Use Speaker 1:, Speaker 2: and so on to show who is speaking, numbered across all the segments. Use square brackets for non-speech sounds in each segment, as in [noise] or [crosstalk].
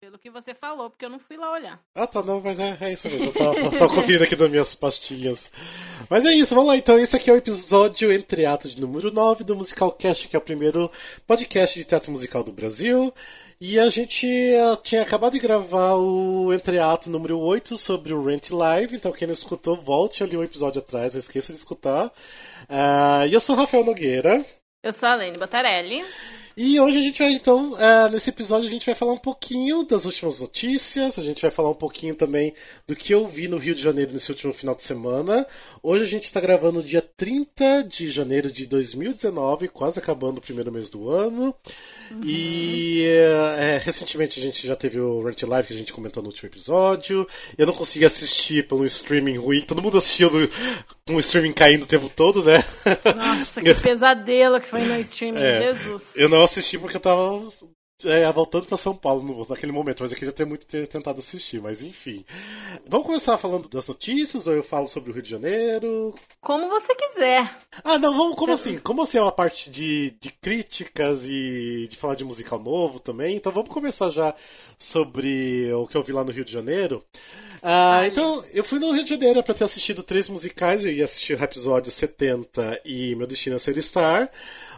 Speaker 1: Pelo que você falou, porque eu não fui lá olhar.
Speaker 2: Ah, tá, não, mas é, é isso mesmo. Eu tava, tava conferindo aqui nas minhas pastinhas. Mas é isso, vamos lá então. Esse aqui é o episódio entre atos de número 9 do Musical Cast, que é o primeiro podcast de teatro musical do Brasil. E a gente uh, tinha acabado de gravar o entreato número 8 sobre o Rent Live, então quem não escutou, volte ali um episódio atrás, não esqueça de escutar. Uh, e eu sou o Rafael Nogueira.
Speaker 1: Eu sou a Lene Botarelli.
Speaker 2: E hoje a gente vai, então, é, nesse episódio a gente vai falar um pouquinho das últimas notícias, a gente vai falar um pouquinho também do que eu vi no Rio de Janeiro nesse último final de semana. Hoje a gente está gravando dia 30 de janeiro de 2019, quase acabando o primeiro mês do ano. Uhum. E é, recentemente a gente já teve o Rent Live que a gente comentou no último episódio. Eu não consegui assistir pelo streaming ruim, todo mundo assistiu com o streaming caindo o tempo todo, né?
Speaker 1: Nossa, que [laughs] pesadelo que foi no streaming, é, Jesus.
Speaker 2: Eu não assisti porque eu tava é, voltando para São Paulo no, naquele momento, mas eu queria ter muito ter tentado assistir, mas enfim. Vamos começar falando das notícias, ou eu falo sobre o Rio de Janeiro?
Speaker 1: Como você quiser.
Speaker 2: Ah, não, vamos, como você... assim? Como assim é uma parte de, de críticas e de falar de musical novo também? Então vamos começar já sobre o que eu vi lá no Rio de Janeiro. Ah, então, eu fui no Rio de Janeiro para ter assistido três musicais, eu ia assistir o episódio 70 e Meu Destino é Ser Star.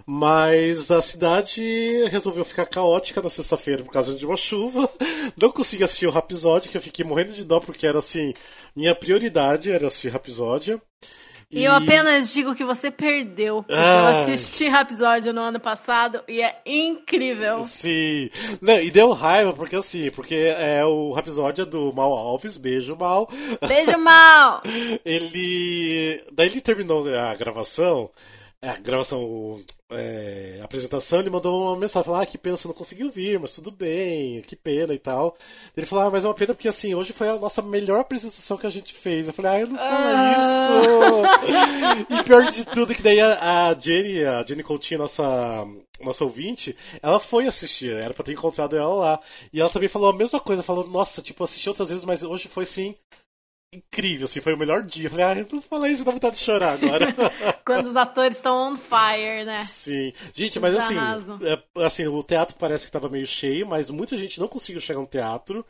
Speaker 2: Mas a cidade resolveu ficar caótica na sexta-feira por causa de uma chuva. [laughs] Não consegui assistir o Rapisódio, que eu fiquei morrendo de dó, porque era assim, minha prioridade era assistir Rapisódio.
Speaker 1: E eu apenas digo que você perdeu. Ah. Eu assisti episódio no ano passado e é incrível.
Speaker 2: Sim. Não, e deu raiva, porque assim, porque é o episódio é do Mal Alves, beijo Mal.
Speaker 1: Beijo Mal! [laughs]
Speaker 2: ele. Daí ele terminou a gravação. A gravação é, apresentação, ele mandou uma mensagem, falou, ah, que pena, você não conseguiu vir, mas tudo bem, que pena e tal. Ele falou, ah, mas é uma pena porque assim, hoje foi a nossa melhor apresentação que a gente fez. Eu falei, ah, eu não falo ah. isso! e pior de tudo, que daí a, a Jenny, a Jenny Coutinho, nossa, nossa ouvinte, ela foi assistir, era pra ter encontrado ela lá. E ela também falou a mesma coisa, falou, nossa, tipo, assisti outras vezes, mas hoje foi assim, incrível, assim, foi o melhor dia. Eu falei, ah, eu não falei isso, dá vontade de chorar agora. [laughs]
Speaker 1: Quando os atores estão on fire, né?
Speaker 2: Sim. Gente, mas assim, é, assim, o teatro parece que estava meio cheio, mas muita gente não conseguiu chegar no teatro.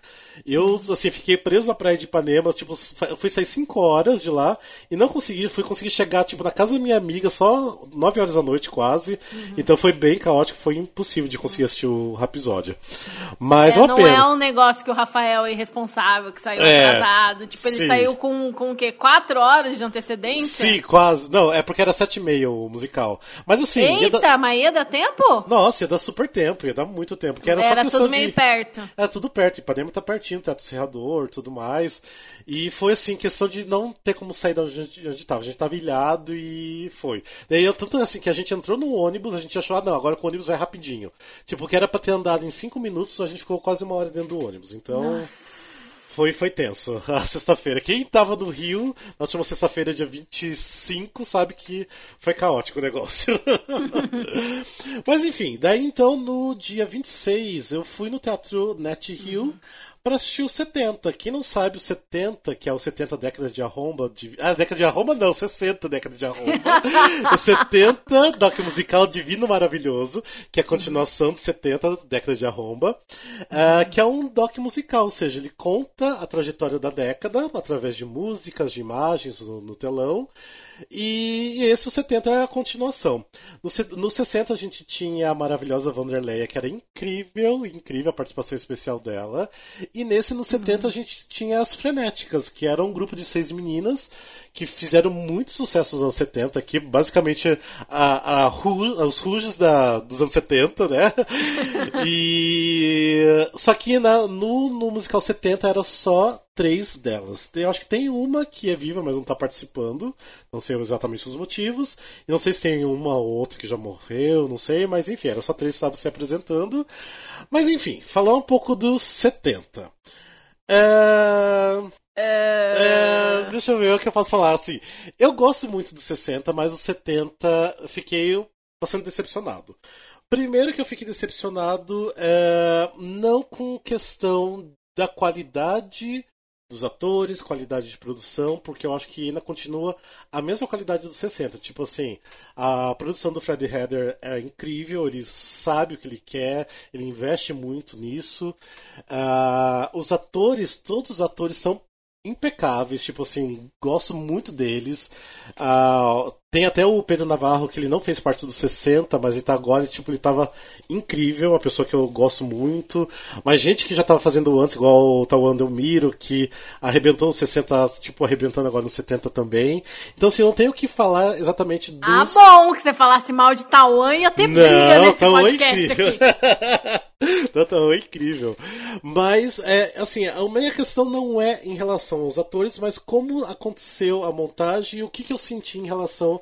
Speaker 2: Eu, assim, fiquei preso na praia de Ipanema, tipo, fui sair 5 horas de lá e não consegui, fui conseguir chegar, tipo, na casa da minha amiga só 9 horas da noite, quase. Uhum. Então foi bem caótico, foi impossível de conseguir assistir o episódio. Mas
Speaker 1: é,
Speaker 2: uma
Speaker 1: não
Speaker 2: pena.
Speaker 1: é um negócio que o Rafael é irresponsável, que saiu é, atrasado. Tipo, ele sim saiu com, com o quê? Quatro horas de antecedência?
Speaker 2: Sim, quase. Não, é porque era sete e meia o musical. Mas assim.
Speaker 1: Eita, ia dar... mas ia dar tempo?
Speaker 2: Nossa, ia dar super tempo, ia dar muito tempo. Porque era,
Speaker 1: era
Speaker 2: só
Speaker 1: tudo meio
Speaker 2: de...
Speaker 1: perto.
Speaker 2: Era tudo perto. Ipanema tá pertinho, Teatro Serrador, tudo mais. E foi assim, questão de não ter como sair da onde a gente, onde tava. A gente tava ilhado e foi. Daí eu tanto assim que a gente entrou no ônibus, a gente achou, ah, não, agora o ônibus vai rapidinho. Tipo, que era pra ter andado em cinco minutos, a gente ficou quase uma hora dentro do ônibus. Então. Nossa. Foi, foi tenso [laughs] a sexta-feira. Quem tava no Rio na última sexta-feira, dia 25, sabe que foi caótico o negócio. [laughs] Mas enfim, daí então no dia 26 eu fui no Teatro Net Rio. Uhum para assistir o 70. Quem não sabe o 70, que é o 70 década de arromba. De... Ah, década de arromba não, 60 década de arromba. [laughs] o 70, doc musical Divino Maravilhoso, que é a continuação do 70 década de arromba. Uh, que é um doc musical, ou seja, ele conta a trajetória da década através de músicas, de imagens no, no telão. E, e esse o 70 é a continuação. No, no 60 a gente tinha a maravilhosa Vanderleia, que era incrível, incrível a participação especial dela. E nesse, no 70, uhum. a gente tinha as Frenéticas, que era um grupo de seis meninas que fizeram muito sucesso nos anos 70, que basicamente a, a, os Ruges da, dos anos 70, né? [laughs] e só que na, no, no musical 70 era só três delas. Eu acho que tem uma que é viva, mas não está participando. Não sei exatamente os motivos. Não sei se tem uma ou outra que já morreu, não sei, mas enfim, era só três que estavam se apresentando. Mas enfim, falar um pouco dos 70. É... É... É, deixa eu ver o que eu posso falar. Assim, eu gosto muito dos 60, mas os 70 fiquei bastante decepcionado. Primeiro que eu fiquei decepcionado é, não com questão da qualidade dos atores, qualidade de produção, porque eu acho que ainda continua a mesma qualidade dos 60. Tipo assim, a produção do Fred Heather é incrível, ele sabe o que ele quer, ele investe muito nisso. Uh, os atores, todos os atores são impecáveis, tipo assim, gosto muito deles. Uh, tem até o Pedro Navarro, que ele não fez parte dos 60, mas ele tá agora, tipo, ele tava incrível, uma pessoa que eu gosto muito. Mas gente que já tava fazendo antes, igual o Tawan Delmiro, que arrebentou nos 60, tipo, arrebentando agora nos 70 também. Então, assim, eu não tenho o que falar exatamente dos...
Speaker 1: Ah, bom, que você falasse mal de Tawan ia ter briga nesse
Speaker 2: Tawan
Speaker 1: podcast
Speaker 2: é incrível.
Speaker 1: aqui. [laughs]
Speaker 2: Total, é incrível. Mas, é, assim, a minha questão não é em relação aos atores, mas como aconteceu a montagem e o que, que eu senti em relação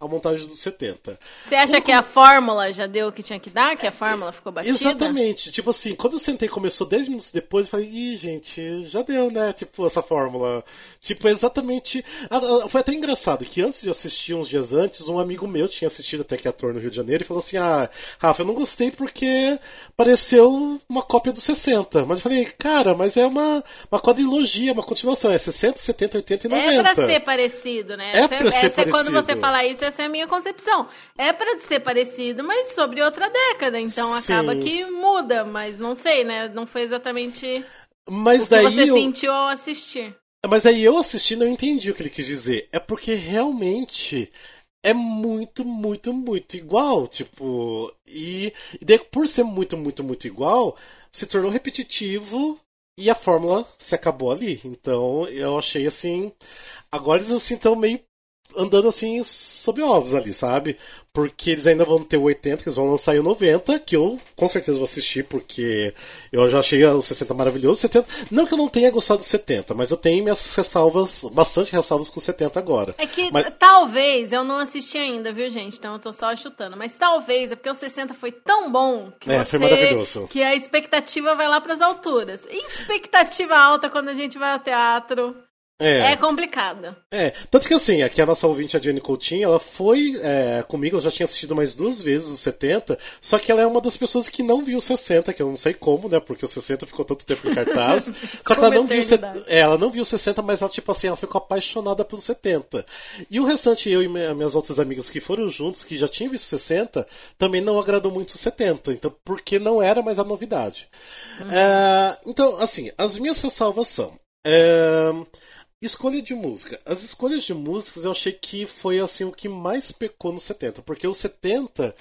Speaker 2: à montagem dos 70.
Speaker 1: Você acha
Speaker 2: Como-
Speaker 1: que a fórmula já deu o que tinha que dar? Que a fórmula ficou batida?
Speaker 2: Exatamente. Tipo assim, quando eu sentei e começou 10 minutos depois, eu falei, ih, gente, já deu, né? Tipo, essa fórmula. Tipo, exatamente. Foi até engraçado que antes de assistir, uns dias antes, um amigo meu tinha assistido até que ator no Rio de Janeiro e falou assim: Ah, Rafa, eu não gostei porque pareceu uma cópia do 60. Mas eu falei, cara, mas é uma, uma quadrilogia, uma continuação. É 60, 70, 80 e 90.
Speaker 1: É pra ser parecido, né?
Speaker 2: É
Speaker 1: Essa
Speaker 2: pra ser
Speaker 1: essa é Quando
Speaker 2: parecido.
Speaker 1: você fala isso, essa é a minha concepção. É pra ser parecido, mas sobre outra década. Então
Speaker 2: Sim.
Speaker 1: acaba que muda, mas não sei, né? Não foi exatamente
Speaker 2: Mas
Speaker 1: o que
Speaker 2: daí
Speaker 1: você
Speaker 2: eu...
Speaker 1: sentiu ao assistir.
Speaker 2: Mas aí eu assistindo eu entendi o que ele quis dizer. É porque realmente é muito, muito, muito igual. Tipo, e, e daí, por ser muito, muito, muito igual, se tornou repetitivo e a fórmula se acabou ali. Então eu achei assim. Agora eles assim estão meio andando assim sob ovos ali, sabe? Porque eles ainda vão ter o 80, que eles vão lançar o 90, que eu com certeza vou assistir, porque eu já achei o 60 maravilhoso. 70, não que eu não tenha gostado do 70, mas eu tenho minhas ressalvas, bastante ressalvas com o 70 agora.
Speaker 1: É que
Speaker 2: Mas-
Speaker 1: talvez, eu não assisti ainda, viu, gente? Então eu tô só chutando. Mas talvez, é porque o 60 foi tão bom que
Speaker 2: É,
Speaker 1: você,
Speaker 2: foi maravilhoso.
Speaker 1: que a expectativa vai lá pras alturas. E expectativa alta quando a gente vai ao teatro é,
Speaker 2: É,
Speaker 1: complicado.
Speaker 2: é. Tanto que assim, aqui a nossa ouvinte, a Jenny Coutinho, ela foi é, comigo, ela já tinha assistido mais duas vezes os 70, só que ela é uma das pessoas que não viu o 60, que eu não sei como, né? Porque o 60 ficou tanto tempo em cartaz. [laughs] só que ela não viu o é, ela não viu o 60, mas ela, tipo assim, ela ficou apaixonada pelo 70. E o restante, eu e minha- minhas outras amigas que foram juntos, que já tinham visto 60, também não agradou muito o 70. Então, porque não era mais a novidade. É, então, assim, as minhas ressalvas são. Escolha de música. As escolhas de músicas eu achei que foi assim o que mais pecou no 70, porque o 70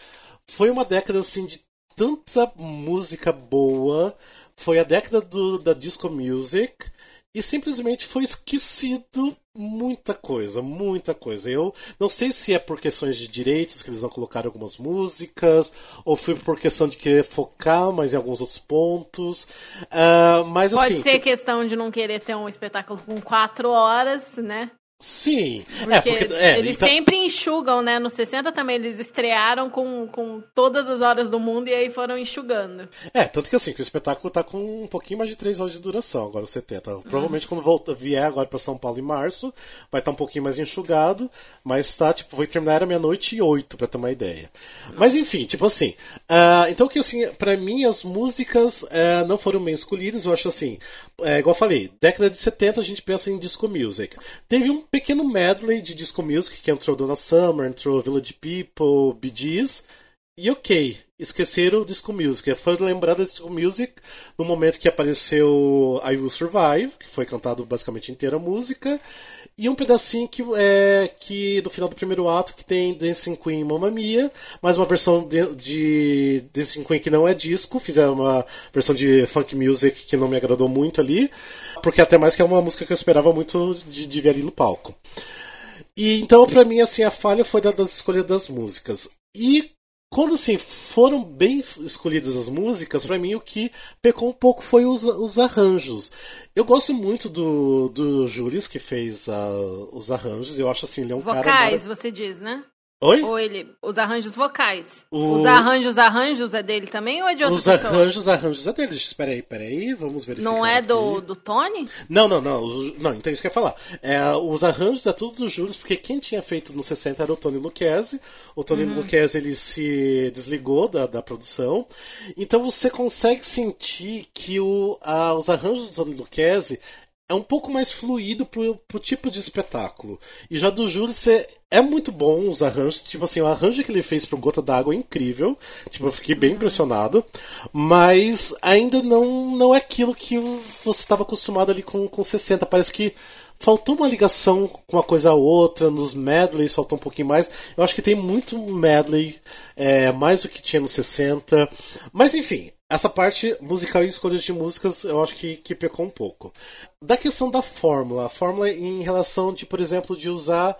Speaker 2: foi uma década assim de tanta música boa, foi a década do, da disco music e simplesmente foi esquecido muita coisa, muita coisa. Eu não sei se é por questões de direitos que eles não colocaram algumas músicas, ou foi por questão de querer focar mais em alguns outros pontos. Ah, mas
Speaker 1: Pode
Speaker 2: assim,
Speaker 1: ser
Speaker 2: tipo,
Speaker 1: questão de não querer ter um espetáculo com quatro horas, né?
Speaker 2: Sim,
Speaker 1: Porque,
Speaker 2: é porque é,
Speaker 1: eles
Speaker 2: então-
Speaker 1: sempre enxugam, né? No 60 também eles estrearam com, com todas as horas do mundo e aí foram enxugando.
Speaker 2: É, tanto que assim, que o espetáculo tá com um pouquinho mais de 3 horas de duração, agora o 70. Provavelmente quando volta, vier agora pra São Paulo em março, vai estar um pouquinho mais enxugado, mas tá, tipo, vai terminar era meia-noite e oito, pra ter uma ideia. Mas enfim, tipo assim, ah, então que assim, pra mim as músicas eh, não foram bem escolhidas, eu acho assim, é, igual eu falei, década de 70 a gente pensa em disco music. Teve um pequeno medley de disco music que entrou Donna Summer, entrou Village People, Bee Gees, e ok, esqueceram o Disco Music. Foi lembrado da Disco Music no momento que apareceu I Will Survive, que foi cantado basicamente inteira a música, e um pedacinho que é que no final do primeiro ato que tem Dancing Queen Mamma Mia, mas uma versão de, de Dancing Queen que não é disco, fizeram uma versão de funk music que não me agradou muito ali, porque até mais que é uma música que eu esperava muito de, de ver ali no palco. E então, pra mim, assim, a falha foi da das escolhas das músicas. E quando assim foram bem escolhidas as músicas, pra mim o que pecou um pouco foi os, os arranjos. Eu gosto muito do, do Juris que fez ah, os arranjos. Eu acho assim, ele é um cara.
Speaker 1: Vocais, você diz, né?
Speaker 2: Oi?
Speaker 1: Ou ele. Os arranjos vocais.
Speaker 2: O-
Speaker 1: Os arranjos, arranjos é dele também ou é de outra
Speaker 2: Os
Speaker 1: pessoa?
Speaker 2: arranjos, arranjos é deles. Espera aí, espera aí, vamos verificar.
Speaker 1: Não é
Speaker 2: aqui.
Speaker 1: do, do Tony?
Speaker 2: Não, não, não. os- Não, então isso que eu ia falar. É, os arranjos é tudo do Júlio, porque quem tinha feito no 60 era o Tony Lucchese. O Tony Lucchese ele se desligou da, da produção. Então você consegue sentir que o, a- os arranjos do Tony Lucchese é um pouco mais fluido pro, pro tipo de espetáculo. E já do Júlio é muito bom os arranjos. Tipo assim, o arranjo que ele fez pro Gota d'Água é incrível. Tipo, eu fiquei bem impressionado. Mas ainda não, não é aquilo que você estava acostumado ali com, com 60. Parece que faltou uma ligação com uma coisa a outra, nos medleys faltou um pouquinho mais. Eu acho que tem muito medley, é, mais do que tinha nos 60. Mas enfim, essa parte musical e escolhas de músicas eu acho que, que pecou um pouco. Da questão da fórmula, a fórmula em relação de, por exemplo, de usar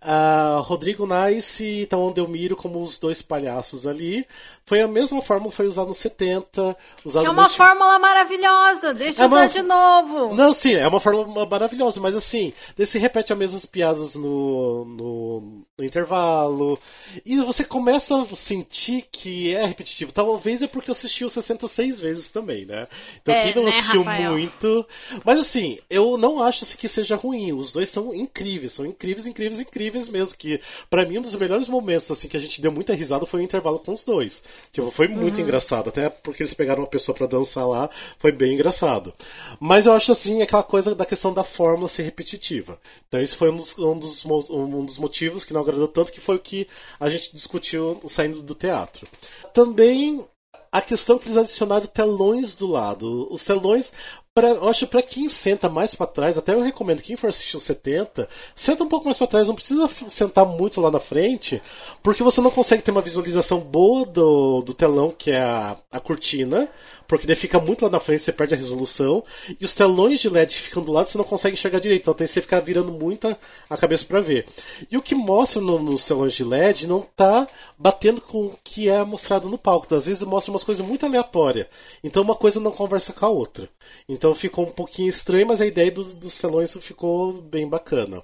Speaker 2: Uh, Rodrigo Nice e Taon Delmiro como os dois palhaços ali. Foi a mesma fórmula que foi usada nos 70. Usada
Speaker 1: é uma nos... fórmula maravilhosa, deixa é usar uma... de novo.
Speaker 2: Não, sim, é uma fórmula maravilhosa, mas assim, você repete as mesmas piadas no, no, no, intervalo. E você começa a sentir que é repetitivo. Talvez é porque eu assisti o 66 vezes também, né? Então é, quem não né, assistiu Rafael? muito. Mas assim, eu não acho que seja ruim. Os dois são incríveis, são incríveis, incríveis, incríveis incríveis mesmo. Que para mim um dos melhores momentos assim que a gente deu muita risada foi o intervalo com os dois. Tipo, foi muito uhum. engraçado, até porque eles pegaram uma pessoa para dançar lá, foi bem engraçado. Mas eu acho assim aquela coisa da questão da fórmula ser repetitiva. Então isso foi um dos, um dos, um dos motivos que não agradou tanto, que foi o que a gente discutiu saindo do teatro. Também a questão que eles adicionaram telões do lado. Os telões Pra, eu acho para quem senta mais para trás, até eu recomendo quem for assistir os 70, senta um pouco mais para trás, não precisa sentar muito lá na frente, porque você não consegue ter uma visualização boa do, do telão, que é a, a cortina, porque daí fica muito lá na frente, você perde a resolução, e os telões de LED ficam do lado, você não consegue enxergar direito, então tem que você ficar virando muito a, cabeça para ver. E o que mostra no, nos telões de LED não tá batendo com o que é mostrado no palco, às vezes mostra umas coisas muito aleatórias, então uma coisa não conversa com a outra. Então ficou um pouquinho estranho, mas a ideia dos, dos telões ficou bem bacana.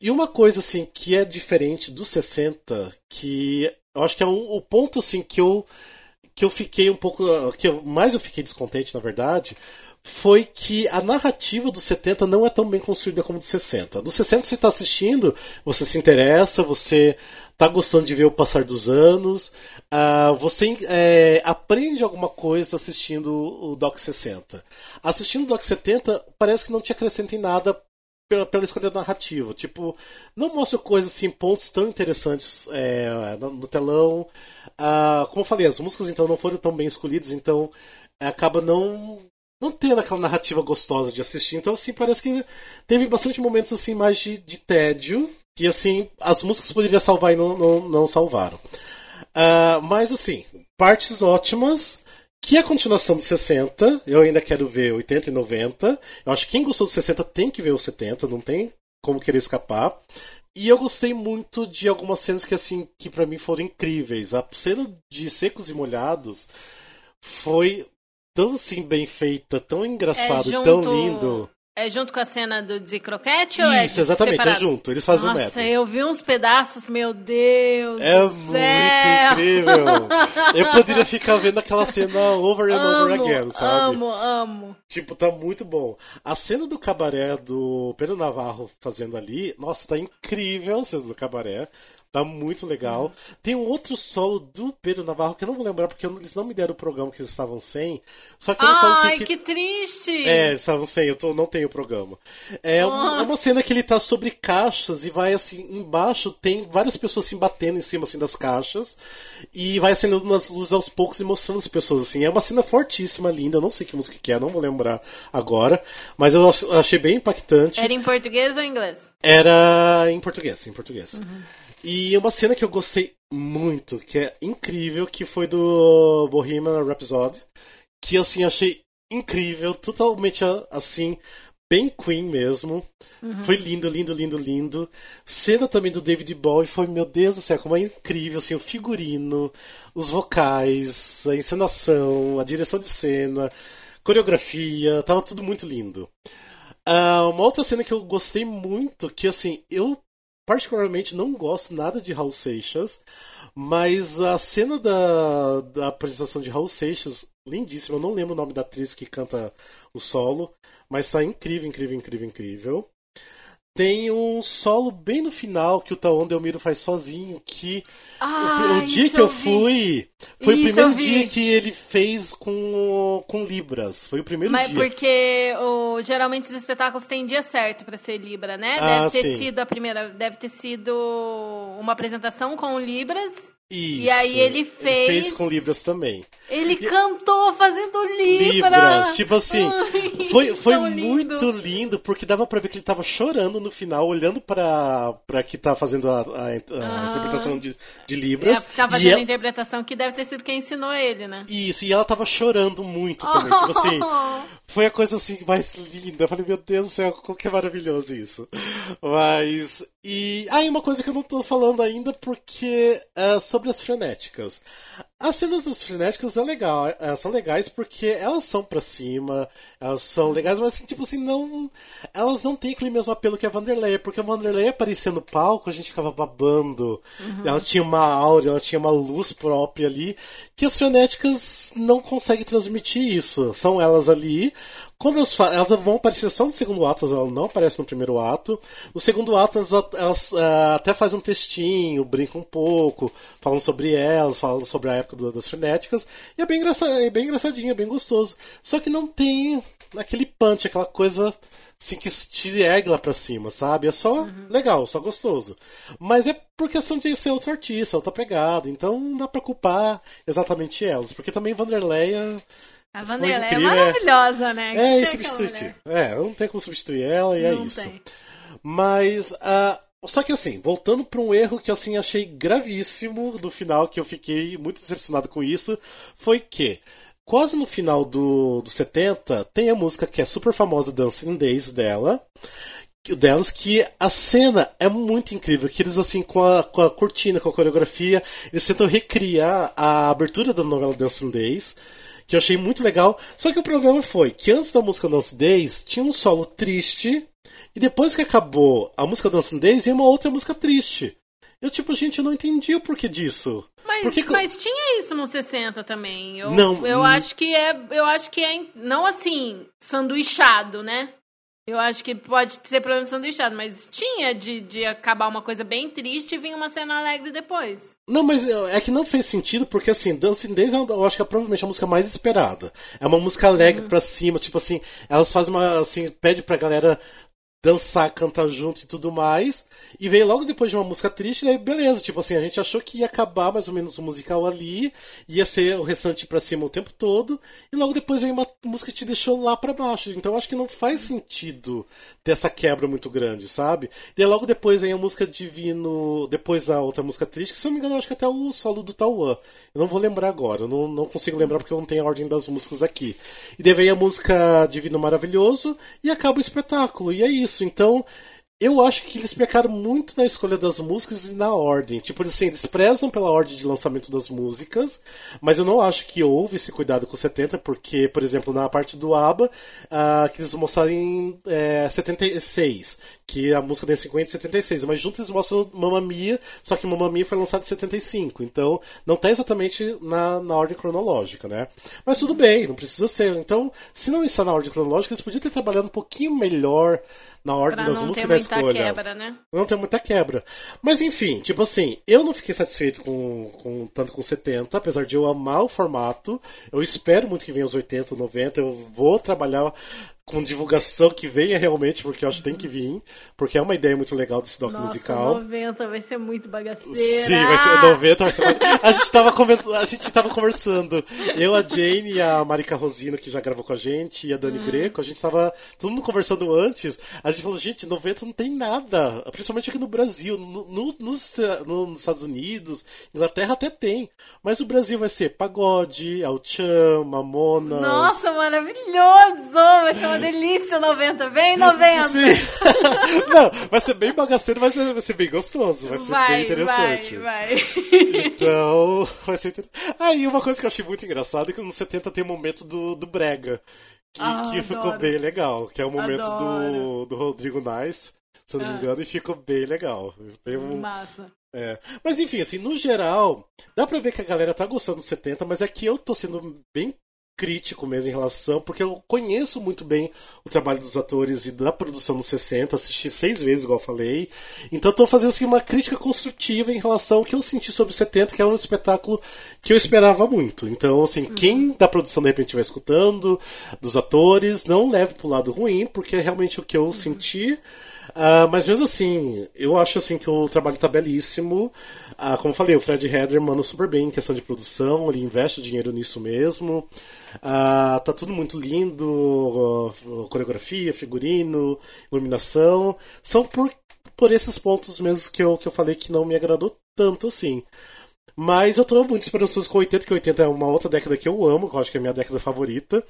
Speaker 2: E uma coisa assim que é diferente dos 60, que eu acho que é um, o ponto assim que eu que eu fiquei um pouco. que eu, mais eu fiquei descontente, na verdade, foi que a narrativa dos 70 não é tão bem construída como dos 60. Dos 60 você está assistindo, você se interessa, você está gostando de ver o passar dos anos, uh, você é, aprende alguma coisa assistindo o Doc 60. Assistindo o Doc 70, parece que não te acrescenta em nada pela, pela escolha narrativa. Tipo, não mostra coisas assim, pontos tão interessantes é, no, no, telão. Ah, como eu falei, as músicas então não foram tão bem escolhidas, então acaba não não tendo aquela narrativa gostosa de assistir. Então, assim, parece que teve bastante momentos assim mais de, de tédio, que assim, as músicas poderiam salvar e não, não, não salvaram. Uh, mas assim, partes ótimas, que é a continuação dos 60. Eu ainda quero ver 80 e 90. Eu acho que quem gostou dos 60 tem que ver os 70, não tem como querer escapar. E eu gostei muito de algumas cenas que assim, que para mim foram incríveis. A cena de Secos e Molhados foi tão assim bem feita, tão engraçado, é junto... tão lindo.
Speaker 1: É junto com a cena do de croquete
Speaker 2: Isso,
Speaker 1: ou é
Speaker 2: exatamente, é separado? é junto. Eles fazem
Speaker 1: Nossa,
Speaker 2: um Nossa,
Speaker 1: eu vi uns pedaços, meu Deus.
Speaker 2: É muito
Speaker 1: céu.
Speaker 2: incrível. [laughs] eu poderia ficar vendo aquela cena over and
Speaker 1: amo,
Speaker 2: over again, sabe?
Speaker 1: Amo, amo.
Speaker 2: Tipo, tá muito bom. A cena do cabaré do Pedro Navarro fazendo ali, nossa, tá incrível a cena do cabaré. Tá muito legal. Uhum. Tem um outro solo do Pedro Navarro que eu não vou lembrar porque eles não me deram o programa que eles estavam sem. Só que
Speaker 1: Ai,
Speaker 2: que...
Speaker 1: que triste!
Speaker 2: É, eles estavam sem, eu tô, não tenho o programa. É, oh. uma, é uma cena que ele tá sobre caixas e vai assim, embaixo tem várias pessoas assim batendo em cima assim das caixas e vai acendendo nas luzes aos poucos e mostrando as pessoas assim. É uma cena fortíssima, linda, eu não sei que música que é, não vou lembrar agora, mas eu achei bem impactante.
Speaker 1: Era em português ou em inglês?
Speaker 2: Era em português, em português. Uhum. E uma cena que eu gostei muito, que é incrível, que foi do Bohemian Rhapsody, que assim achei incrível, totalmente assim, bem Queen mesmo. Uhum. Foi lindo, lindo, lindo, lindo. Cena também do David Bowie foi, meu Deus do céu, como é incrível, assim, o figurino, os vocais, a encenação, a direção de cena, coreografia, tava tudo muito lindo. Uh, uma outra cena que eu gostei muito, que assim, eu particularmente não gosto nada de Raul Seixas, mas a cena da, da apresentação de Raul Seixas, lindíssima. Eu não lembro o nome da atriz que canta o solo, mas tá incrível, incrível, incrível, incrível. Tem um solo bem no final que o Taon Delmiro faz sozinho, que
Speaker 1: Ah,
Speaker 2: o, o dia que eu
Speaker 1: vi.
Speaker 2: fui foi
Speaker 1: Isso
Speaker 2: o primeiro
Speaker 1: eu
Speaker 2: dia que ele fez com, com Libras. Foi o primeiro
Speaker 1: Mas
Speaker 2: dia.
Speaker 1: porque o, geralmente os espetáculos têm dia certo pra ser Libra, né?
Speaker 2: Ah,
Speaker 1: deve ter
Speaker 2: sim.
Speaker 1: sido a primeira, deve ter sido uma apresentação com Libras.
Speaker 2: Isso.
Speaker 1: E aí ele fez-
Speaker 2: fez com Libras também.
Speaker 1: Ele cantou fazendo Libra.
Speaker 2: Libras. Tipo assim, [laughs]
Speaker 1: Ai,
Speaker 2: foi, foi
Speaker 1: lindo.
Speaker 2: muito lindo, porque dava pra ver que ele tava chorando no final, olhando pra, pra que tá fazendo a, a- a interpretação de, de Libras.
Speaker 1: É, tá
Speaker 2: e
Speaker 1: fazendo a
Speaker 2: ela-
Speaker 1: interpretação que deve ter sido quem ensinou ele, né?
Speaker 2: Isso, e ela tava chorando muito também. Tipo assim, [laughs] foi a coisa assim mais linda. Eu falei, meu Deus do céu, como que é maravilhoso isso. Mas. E. Ah, e uma coisa que eu não tô falando ainda, porque. é sobre as frenéticas. As cenas das frenéticas é legal, é, são legais porque elas são pra cima, elas são legais, mas assim, tipo assim, não. Elas não têm aquele mesmo apelo que a Vanderlei, porque a Vanderlei aparecia no palco, a gente ficava babando. Ela tinha uma aura, ela tinha uma luz própria ali, que as frenéticas não conseguem transmitir isso. São elas ali. Quando elas, elas vão aparecer só no segundo ato, elas não aparecem no primeiro ato. No segundo ato, elas, elas, ah, até fazem um textinho, brincam um pouco, falam sobre elas, falam sobre a época do- das frenéticas. E é bem, engraçado, é bem engraçadinho, é bem gostoso. Só que não tem aquele punch, aquela coisa assim que te ergue lá pra cima, sabe? É só legal, só gostoso. Mas é por questão de ser outro artista, outra pegada. Então não dá pra culpar exatamente elas. Porque também Vanderleia.
Speaker 1: A Vanderlei é
Speaker 2: é.
Speaker 1: maravilhosa, né?
Speaker 2: É
Speaker 1: Que
Speaker 2: insubstituível.
Speaker 1: mulher.
Speaker 2: É, não tem como substituir ela e é
Speaker 1: Não
Speaker 2: isso.
Speaker 1: tem.
Speaker 2: Mas, ah, só que assim, voltando para um erro que assim achei gravíssimo no final, que eu fiquei muito decepcionado com isso, foi que quase no final do, do 70 tem a música que é super famosa Dancing Days dela. que- Delas que a cena é muito incrível, que eles assim com a, com a cortina, com a coreografia, eles tentam recriar a abertura da novela Dancing Days, que eu achei muito legal. Só que o problema foi que antes da música Dance Days tinha um solo triste e depois que acabou a música Dancing Days, veio uma outra música triste. Eu, tipo, gente, eu não entendi o porquê disso.
Speaker 1: Mas,
Speaker 2: Por que que-
Speaker 1: mas tinha isso no 60 também. Eu,
Speaker 2: Não,
Speaker 1: eu
Speaker 2: hum.
Speaker 1: acho que é. Eu acho que é. Não assim, sanduichado, né? Eu acho que pode ser problema de sanduichado, mas tinha de, de acabar uma coisa bem triste e vir uma cena alegre depois.
Speaker 2: Não, mas é que não fez sentido, porque assim, Dancing Days é, eu acho que é provavelmente a música mais esperada. É uma música alegre
Speaker 1: Uhum.
Speaker 2: pra cima, tipo assim, elas fazem uma, assim, pede pra galera dançar, cantar junto e tudo mais. E veio logo depois de uma música triste, daí beleza, tipo assim, a gente achou que ia acabar mais ou menos o musical ali, ia ser o restante pra cima o tempo todo, e logo depois veio uma música que te deixou lá pra baixo. Então acho que não faz sentido ter essa quebra muito grande, sabe? E aí logo depois vem a música Divino, depois da outra música triste, que se eu não me engano, acho que até o solo do Tauan. Eu não vou lembrar agora, eu não, não consigo lembrar porque eu não tenho a ordem das músicas aqui. E daí vem a música Divino Maravilhoso e acaba o espetáculo. E é isso. Então, eu acho que eles pecaram muito na escolha das músicas e na ordem. Tipo, assim, eles prezam pela ordem de lançamento das músicas, mas eu não acho que houve esse cuidado com o 70, porque, por exemplo, na parte do ABBA, ah, que eles mostraram em é, 76, que a música tem 50 e 76, mas juntos eles mostram Mamma Mia, só que Mamma Mia foi lançado em 75, então não tá exatamente na, na ordem cronológica, né? Mas tudo bem, não precisa ser. Então, se não está na ordem cronológica, eles podiam ter trabalhado um pouquinho melhor na ordem
Speaker 1: Pra
Speaker 2: das músicas da
Speaker 1: muita
Speaker 2: escolha.
Speaker 1: quebra, né?
Speaker 2: Não tem muita quebra. Mas enfim, tipo assim, eu não fiquei satisfeito com, com tanto com 70, apesar de eu amar o formato. Eu espero muito que venha os 80, 90. Eu vou trabalhar com divulgação que venha realmente, porque eu acho que tem que vir, porque é uma ideia muito legal desse doc
Speaker 1: Nossa,
Speaker 2: musical.
Speaker 1: 90 vai ser muito bagaceira.
Speaker 2: Sim, vai ser 90, vai ser. A gente tava comentando, a gente tava conversando. Eu, a Jane e a Marika Rosino, que já gravou com a gente, e a Dani Greco, a gente tava todo mundo conversando antes. A gente falou, gente, 90 não tem nada. Principalmente aqui no Brasil. No, no- nos, no- nos Estados Unidos, Inglaterra até tem. Mas o Brasil vai ser pagode, Al-Chan, Mamonas.
Speaker 1: Nossa, maravilhoso! Vai ser uma delícia 90. Vem 90!
Speaker 2: Sim. [laughs] não, vai ser bem bagaceiro, mas vai ser bem gostoso. Vai ser bem
Speaker 1: Vai,
Speaker 2: interessante.
Speaker 1: vai, vai.
Speaker 2: Então, vai ser interessante. Ah, e uma coisa que eu achei muito engraçada é que nos 70 tem o momento do, do Brega. Que,
Speaker 1: Ah,
Speaker 2: que ficou bem legal. Que é o momento do,
Speaker 1: Adoro.
Speaker 2: do Rodrigo Nice, se eu não me
Speaker 1: Ah.
Speaker 2: engano, e ficou bem legal. Tem um,
Speaker 1: Massa.
Speaker 2: é. Mas enfim, assim, no geral, dá pra ver que a galera tá gostando dos 70, mas é que eu tô sendo bem crítico mesmo em relação, porque eu conheço muito bem o trabalho dos atores e da produção dos 60, assisti seis vezes, igual eu falei. Então estou fazendo assim, uma crítica construtiva em relação ao que eu senti sobre o 70, que é um espetáculo que eu esperava muito. Então, assim, uhum. quem da produção de repente estiver escutando, dos atores, não leve pro lado ruim, porque é realmente o que eu uhum. senti. Uh, mas mesmo assim, eu acho assim que o trabalho está belíssimo. Uh, como eu falei, o Fred Heather manda super bem em questão de produção, ele investe dinheiro nisso mesmo. Uh, tá tudo muito lindo, coreografia, figurino, iluminação. São por, por esses pontos mesmo que eu, que eu falei que não me agradou tanto assim. Mas eu tô muito esperançoso com 80, que 80 é uma outra década que eu amo, que eu acho que é a minha década favorita.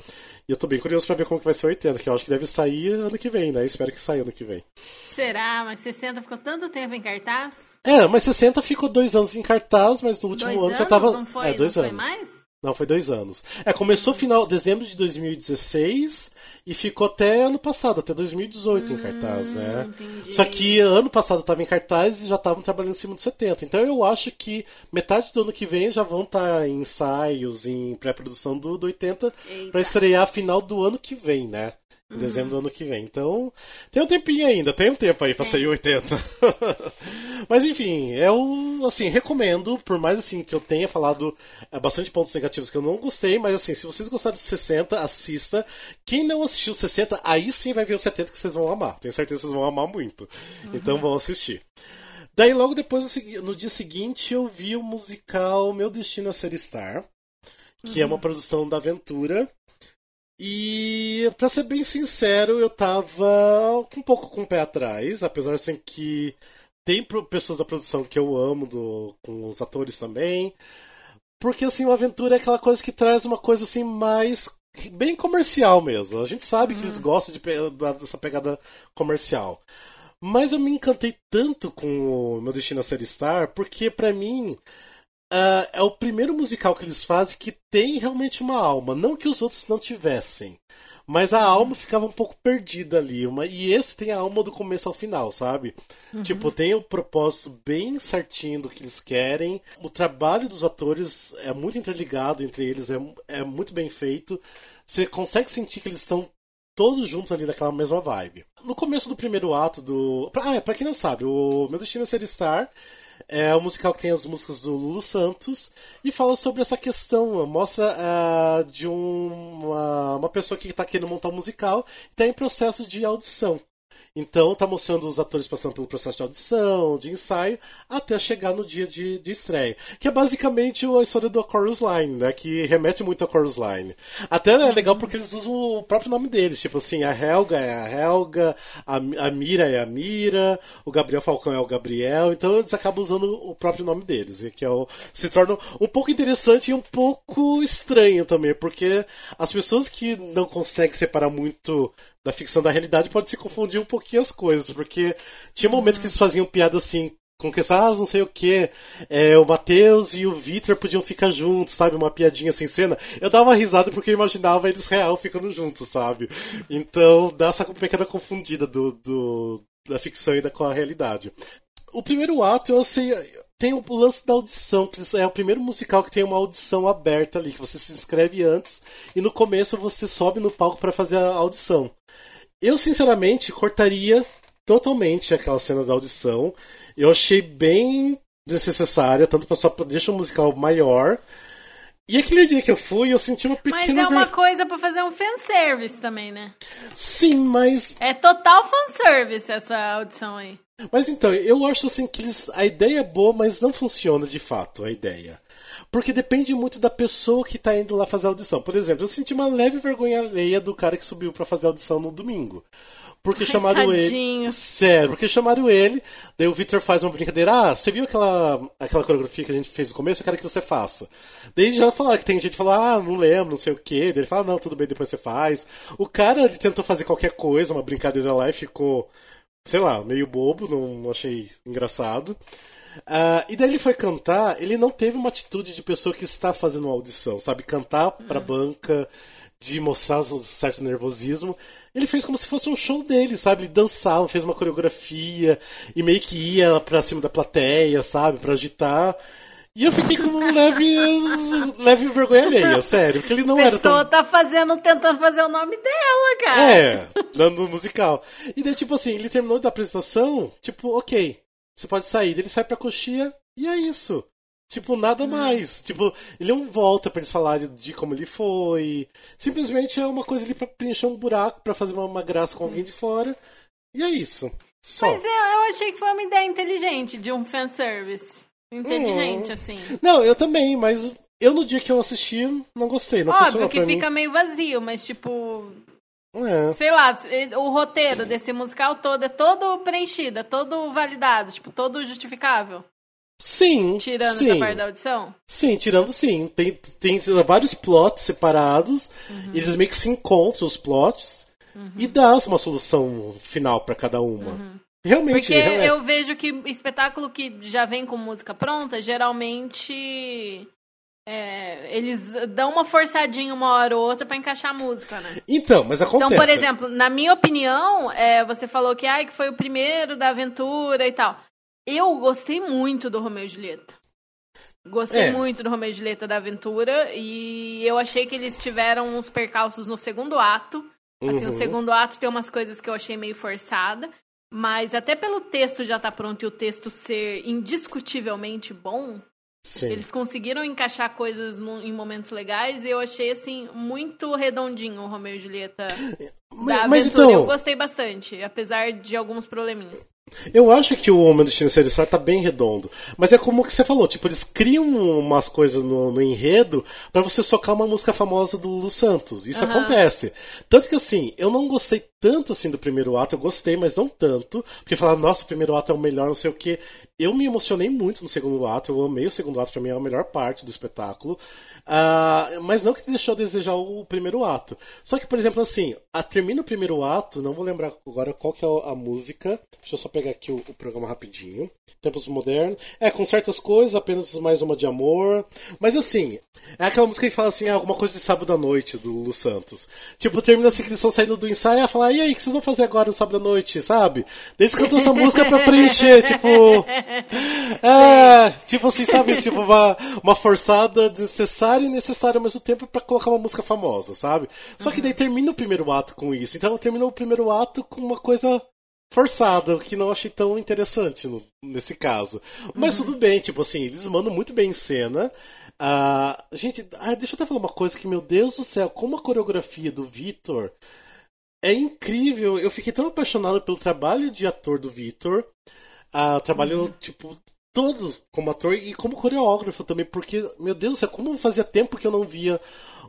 Speaker 2: E eu tô bem curioso para ver como que vai ser 80, que eu acho que deve sair ano que vem, né? Espero que saia ano que vem.
Speaker 1: Será? Mas 60 ficou tanto tempo em cartaz?
Speaker 2: É, mas 60 ficou dois anos em cartaz, mas no último dois ano anos? já tava.
Speaker 1: Não foi,
Speaker 2: é, dois
Speaker 1: não
Speaker 2: anos.
Speaker 1: Foi mais?
Speaker 2: Não, foi dois anos. É, começou final dezembro de 2016 e ficou até ano passado, até 2018 hum, em cartaz, né?
Speaker 1: Entendi.
Speaker 2: Só que ano passado estava em cartaz e já estavam trabalhando em cima do 70. Então eu acho que metade do ano que vem já vão estar tá em ensaios, em pré-produção do, do 80 para estrear final do ano que vem, né? Em uhum. dezembro do ano que vem. Então, tem um tempinho ainda, tem um tempo aí pra é. sair 80. [laughs] Mas enfim, eu assim, recomendo, por mais assim que eu tenha falado é, bastante pontos negativos que eu não gostei, mas assim, se vocês gostaram de 60, assista. Quem não assistiu 60, aí sim vai ver o 70 que vocês vão amar. Tenho certeza que vocês vão amar muito. Uhum. Então vão assistir. Daí logo depois, no dia seguinte, eu vi o musical Meu Destino a Ser Star, que uhum. é uma uhum. produção da Aventura. E, para ser bem sincero, eu tava um pouco com o pé atrás, apesar assim que tem pessoas da produção que eu amo, do, com os atores também. Porque, assim, o Aventura é aquela coisa que traz uma coisa, assim, mais bem comercial mesmo. A gente sabe uhum. que eles uhum. gostam de, dessa pegada comercial. Mas eu me encantei tanto com o Meu Destino a Ser Star, porque para mim Uh, é o primeiro musical que eles fazem que tem realmente uma alma. Não que os outros não tivessem. Mas a alma ficava um pouco perdida ali. Uma, e esse tem a alma do começo ao final, sabe? Uhum. Tipo, tem o um propósito bem certinho do que eles querem. O trabalho dos atores é muito interligado entre eles, é, é muito bem feito. Você consegue sentir que eles estão todos juntos ali naquela mesma vibe. No começo do primeiro ato do. Ah, é, pra quem não sabe, o Meu Destino é Ser Star é um musical que tem as músicas do Lulu Santos e fala sobre essa questão. Mostra uh, de um, uma, uma pessoa que está querendo montar um musical e está em processo de audição. Então tá mostrando os atores passando pelo processo de audição, de ensaio, até chegar no dia de, de estreia. Que é basicamente a história do Chorus Line, né? Que remete muito a Chorus Line. Até é legal porque eles usam o próprio nome deles. Tipo assim, a Helga é a Helga, a, a Mira é a Mira, o Gabriel Falcão é o Gabriel. Então eles acabam usando o próprio nome deles. Que é o, se torna um pouco interessante e um pouco estranho também. Porque as pessoas que não conseguem separar muito da ficção da realidade pode se confundir um pouquinho as coisas, porque tinha um momento que eles faziam piada assim, com que ah, não sei o que, é, o Matheus e o Victor podiam ficar juntos, sabe? Uma piadinha sem cena. Eu dava uma risada porque eu imaginava eles real ficando juntos, sabe? Então dá essa pequena confundida do, do da ficção e da com a realidade. O primeiro ato, eu sei, tem o lance da audição, que é o primeiro musical que tem uma audição aberta ali, que você se inscreve antes e no começo você sobe no palco para fazer a audição. Eu, sinceramente, cortaria totalmente aquela cena da audição. Eu achei bem desnecessária, tanto para só deixar o musical maior. E aquele dia que eu fui, eu senti uma pequena.
Speaker 1: Mas é uma ver... coisa para fazer um fanservice também, né?
Speaker 2: Sim, mas.
Speaker 1: É total fanservice essa audição aí.
Speaker 2: Mas então, eu acho assim que eles... a ideia é boa, mas não funciona de fato a ideia. Porque depende muito da pessoa que tá indo lá fazer a audição. Por exemplo, eu senti uma leve vergonha alheia do cara que subiu para fazer a audição no domingo. Porque Ai, chamaram tadinho. ele. Sério, porque chamaram ele. Daí o Victor faz uma brincadeira. Ah, você viu aquela, aquela coreografia que a gente fez no começo? Eu quero que você faça. Daí já falaram que tem gente que falou, ah, não lembro, não sei o quê. Daí ele fala, não, tudo bem, depois você faz. O cara ele tentou fazer qualquer coisa, uma brincadeira lá e ficou, sei lá, meio bobo, não achei engraçado. Uh, e daí ele foi cantar, ele não teve uma atitude de pessoa que está fazendo uma audição, sabe? Cantar pra uhum. banca, de mostrar um certo nervosismo. Ele fez como se fosse um show dele, sabe? Ele dançava, fez uma coreografia e meio que ia pra cima da plateia, sabe? Pra agitar. E eu fiquei com um leve, leve vergonha alheia, sério, porque ele não era tão...
Speaker 1: A pessoa tá fazendo, tentando fazer o nome dela, cara.
Speaker 2: É, dando musical. E daí, tipo assim, ele terminou da apresentação, tipo, ok, você pode sair. Ele sai pra coxia e é isso. Tipo, nada hum. mais. Tipo, ele não volta pra eles falarem de como ele foi. Simplesmente é uma coisa ali pra preencher um buraco, pra fazer uma, uma graça com alguém de fora. E é isso. Só.
Speaker 1: Mas eu, eu achei que foi uma ideia inteligente de um fanservice. Inteligente, hum. assim.
Speaker 2: Não, eu também, mas eu no dia que eu assisti, não gostei. Não
Speaker 1: Óbvio que fica mim. meio vazio, mas tipo. É. Sei lá, o roteiro desse musical todo é todo preenchido, é todo validado, tipo, todo justificável.
Speaker 2: Sim.
Speaker 1: Tirando
Speaker 2: sim.
Speaker 1: essa parte da audição?
Speaker 2: Sim, tirando sim. Tem, tem vários plots separados, uhum. eles meio que se encontram, os plots, uhum. e dá uma solução final para cada uma. Uhum. Realmente.
Speaker 1: Porque realmente. eu vejo que espetáculo que já vem com música pronta, geralmente. É, eles dão uma forçadinha uma hora ou outra para encaixar a música, né?
Speaker 2: Então, mas acontece.
Speaker 1: Então, por exemplo, na minha opinião, é, você falou que, ai, que foi o primeiro da aventura e tal. Eu gostei muito do Romeu e Julieta. Gostei é. muito do Romeu e Julieta da aventura e eu achei que eles tiveram uns percalços no segundo ato. Assim, uhum. o segundo ato tem umas coisas que eu achei meio forçada. Mas até pelo texto já estar tá pronto e o texto ser indiscutivelmente bom, Sim. eles conseguiram encaixar coisas em momentos legais e eu achei assim muito redondinho o Romeu e Julieta mas, da mas então... Eu gostei bastante, apesar de alguns probleminhas.
Speaker 2: Eu acho que o Homem Destino Série Star tá bem redondo. Mas é como que você falou, tipo, eles criam umas coisas no, no enredo para você socar uma música famosa do Lulu Santos. Isso uhum. acontece. Tanto que assim, eu não gostei tanto assim do primeiro ato, eu gostei, mas não tanto. Porque falaram, nossa, o primeiro ato é o melhor, não sei o que. Eu me emocionei muito no segundo ato, eu amei o segundo ato, pra mim é a melhor parte do espetáculo. Uh, mas não que deixou a desejar o primeiro ato. Só que, por exemplo, assim, a, termina o primeiro ato, não vou lembrar agora qual que é a, música. Deixa eu só pegar aqui o, o, programa rapidinho. Tempos modernos. É, com certas coisas, apenas mais uma de amor. Mas assim, é aquela música que fala assim, ah, alguma coisa de sábado à noite, do Lu Santos. Tipo, termina assim que eles estão saindo do ensaio e fala, e aí, o que vocês vão fazer agora no sábado à noite, sabe? Eles cantam essa música pra preencher, tipo. [laughs] É, tipo assim, sabe? Tipo, uma, uma forçada desnecessária e necessária ao mesmo tempo para colocar uma música famosa, sabe? Só que daí termina o primeiro ato com isso. Então terminou o primeiro ato com uma coisa forçada, o que não achei tão interessante no, nesse caso. Mas uhum. tudo bem, tipo assim, eles mandam muito bem em cena. Uh, gente, ah, deixa eu até falar uma coisa que, meu Deus do céu, como a coreografia do Vitor é incrível. Eu fiquei tão apaixonado pelo trabalho de ator do Vitor. Uh, trabalho, uhum. tipo, todo como ator e como coreógrafo também, porque, meu Deus do céu, como fazia tempo que eu não via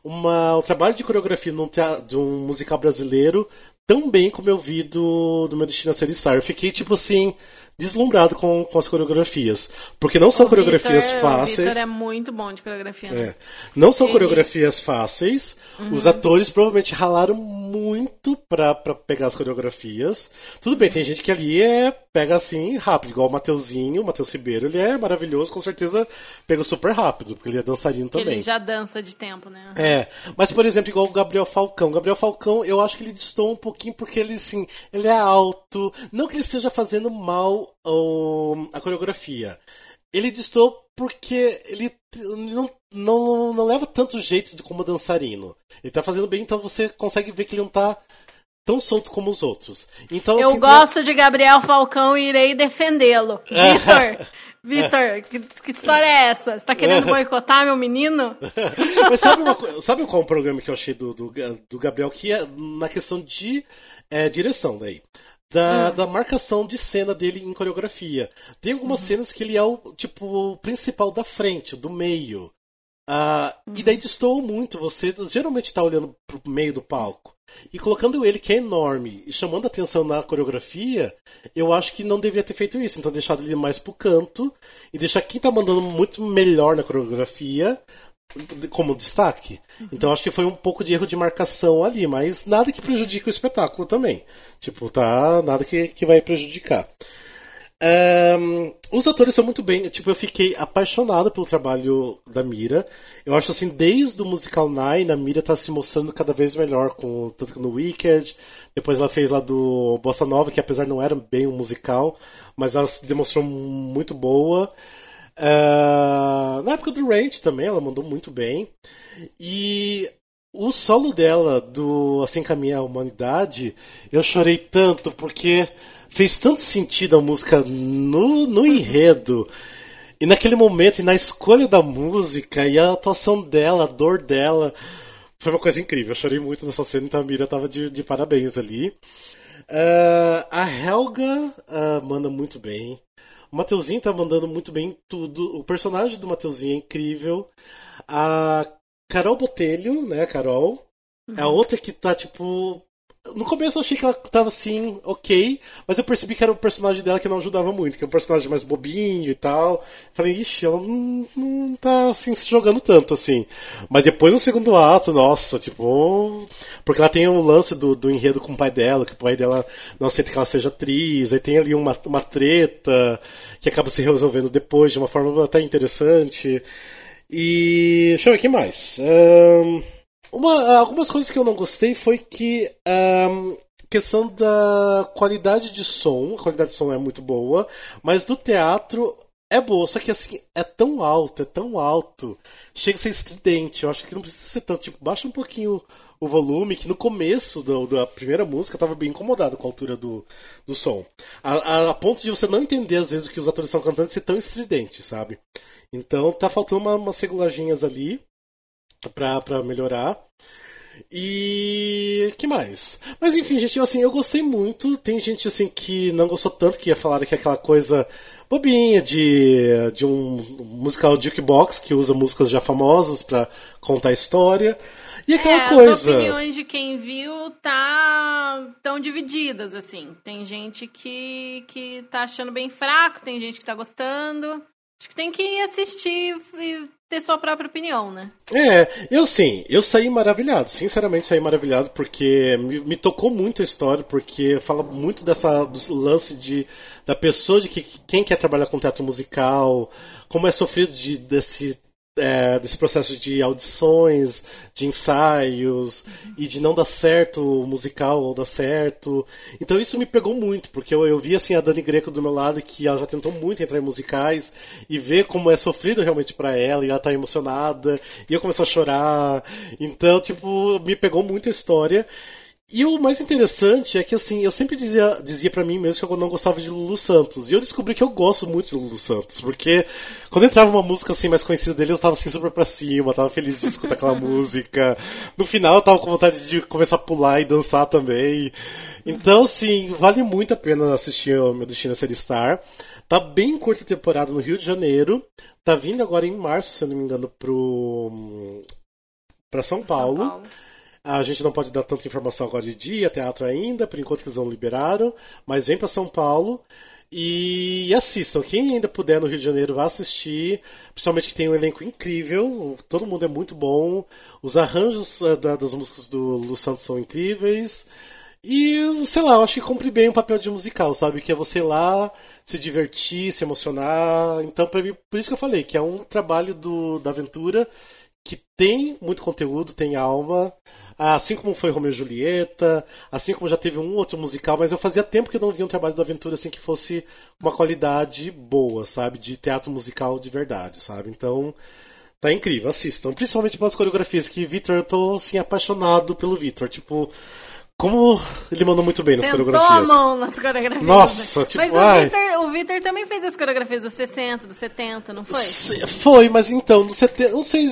Speaker 2: uma, um trabalho de coreografia num de um musical brasileiro tão bem como eu vi do, do meu Destino a Ser Star. Eu fiquei, tipo assim, deslumbrado com, com as coreografias. Porque não são o coreografias Victor, fáceis. O
Speaker 1: Victor é muito bom de coreografia, né?
Speaker 2: É. Não são Ele... coreografias fáceis. Uhum. Os atores provavelmente ralaram muito pra, pra pegar as coreografias. Tudo bem, tem gente que ali é pega assim rápido, igual o Mateuzinho, o Matheus Ribeiro, ele é maravilhoso, com certeza pegou super rápido, porque ele é dançarino também. Ele
Speaker 1: já dança de tempo, né?
Speaker 2: É. Mas, por exemplo, igual o Gabriel Falcão. O Gabriel Falcão, eu acho que ele distou um pouquinho porque ele, assim, ele é alto. Não que ele esteja fazendo mal o, a coreografia. Ele distou porque ele não, não, não leva tanto jeito de como dançarino. Ele tá fazendo bem, então você consegue ver que ele não tá tão solto como os outros. Então,
Speaker 1: Eu assim, gosto de Gabriel Falcão e irei defendê-lo. [laughs] Vitor, Vitor, que, que, história é essa? Você tá querendo boicotar meu menino? [laughs]
Speaker 2: Mas sabe, uma, sabe qual é o programa que eu achei do, do, do Gabriel? Que é na questão de é, direção daí da, hum. da marcação de cena dele em coreografia. Tem algumas uhum. cenas que ele é o tipo principal da frente, do meio. Uh, uhum. E daí destoou muito. Você geralmente está olhando pro meio do palco. E colocando ele, que é enorme, e chamando atenção na coreografia, eu acho que não deveria ter feito isso. Então, deixado ele mais pro canto e deixar quem tá mandando muito melhor na coreografia como destaque. Então acho que foi um pouco de erro de marcação ali, mas nada que prejudique o espetáculo também. Tipo, tá nada que, que vai prejudicar. Um, os atores são muito bem. Tipo, eu fiquei apaixonado pelo trabalho da Mira. Eu acho assim, desde o musical Nine, a Mira tá se mostrando cada vez melhor, com, tanto que no Wicked. Depois ela fez lá do Bossa Nova, que apesar não era bem um musical, mas ela se demonstrou muito boa. Uh, na época do Range também, ela mandou muito bem. E o solo dela, do Assim Caminha a Humanidade, eu chorei tanto porque fez tanto sentido a música no, no enredo. E naquele momento, e na escolha da música, e a atuação dela, a dor dela, foi uma coisa incrível. Eu chorei muito nessa cena, então a Mira tava de, de parabéns ali. Uh, a Helga uh, manda muito bem. O Mateuzinho tá mandando muito bem tudo. O personagem do Mateuzinho é incrível. A Carol Botelho, né, Carol, uhum. é a uhum. outra que tá, tipo, no começo eu achei que ela tava assim, ok, mas eu percebi que era o personagem dela que não ajudava muito, que é um personagem mais bobinho e tal. Falei, ixi, ela não, não tá assim se jogando tanto assim. Mas depois no segundo ato, nossa, tipo. Porque ela tem um lance do, do enredo com o pai dela, que o pai dela não aceita que ela seja atriz, aí tem ali uma, uma treta que acaba se resolvendo depois de uma forma até interessante. E. Deixa eu ver o que mais. Um... Uma, algumas coisas que eu não gostei foi que um, questão da qualidade de som, a qualidade de som é muito boa, mas do teatro é boa, só que assim, é tão alto, é tão alto, chega a ser estridente. Eu acho que não precisa ser tanto, tipo, baixa um pouquinho o volume, que no começo do, da primeira música eu tava bem incomodado com a altura do, do som. A, a, a, ponto de você não entender, às vezes, o que os atores estão cantando ser tão estridente, sabe? Então tá faltando uma, umas regulagens ali pra, melhorar. E que mais? Mas enfim, gente, assim, eu gostei muito. Tem gente assim que não gostou tanto, que ia falar que é aquela coisa bobinha de, de um musical jukebox que usa músicas já famosas para contar a história. E aquela
Speaker 1: é,
Speaker 2: coisa.
Speaker 1: As opiniões de quem viu tá tão divididas assim. Tem gente que que tá achando bem fraco, tem gente que tá gostando. Acho que tem que assistir e ter sua própria opinião, né?
Speaker 2: É, eu sim, eu saí maravilhado, sinceramente saí maravilhado, porque me, me tocou muito a história, porque fala muito dessa do lance de da pessoa de que quem quer trabalhar com teatro musical, como é sofrido de, desse é, desse processo de audições, de ensaios e de não dar certo o musical ou dar certo. Então isso me pegou muito, porque eu, eu vi assim a Dani Greco do meu lado que ela já tentou muito entrar em musicais e ver como é sofrido realmente para ela e ela tá emocionada e eu começo a chorar. Então, tipo, me pegou muito a história. E o mais interessante é que, assim, eu sempre dizia, dizia para mim mesmo que eu não gostava de Lulu Santos. E eu descobri que eu gosto muito de Lulu Santos. Porque quando entrava uma música, assim, mais conhecida dele, eu tava, assim, super pra cima, tava feliz de escutar aquela [laughs] música. No final, eu tava com vontade de começar a pular e dançar também. Então, assim, vale muito a pena assistir o Meu Destino a Ser Star. Tá bem curta a temporada no Rio de Janeiro. Tá vindo agora em março, se eu não me engano, pro... pra São Paulo. São Paulo. A gente não pode dar tanta informação agora de dia, teatro ainda, por enquanto que eles não liberaram, mas vem para São Paulo e assistam. Quem ainda puder no Rio de Janeiro, vá assistir. Principalmente que tem um elenco incrível, todo mundo é muito bom. Os arranjos uh, da, das músicas do Lu Santos são incríveis. E, sei lá, eu acho que cumpre bem o papel de musical, sabe? Que é você ir lá, se divertir, se emocionar. Então, mim, por isso que eu falei, que é um trabalho do, da aventura que tem muito conteúdo, tem alma, assim como foi Romeu e Julieta, assim como já teve um outro musical, mas eu fazia tempo que eu não via um trabalho do Aventura assim que fosse uma qualidade boa, sabe, de teatro musical de verdade, sabe? Então, tá incrível, assistam, principalmente pelas coreografias que Vitor, eu tô assim apaixonado pelo Vitor, tipo, como ele mandou muito bem nas
Speaker 1: Sentou
Speaker 2: coreografias.
Speaker 1: a mão nas coreografias.
Speaker 2: Nossa, tipo,
Speaker 1: Mas ai. o Victor também fez as coreografias dos 60, dos 70, não foi?
Speaker 2: Foi, mas então, no 70, não sei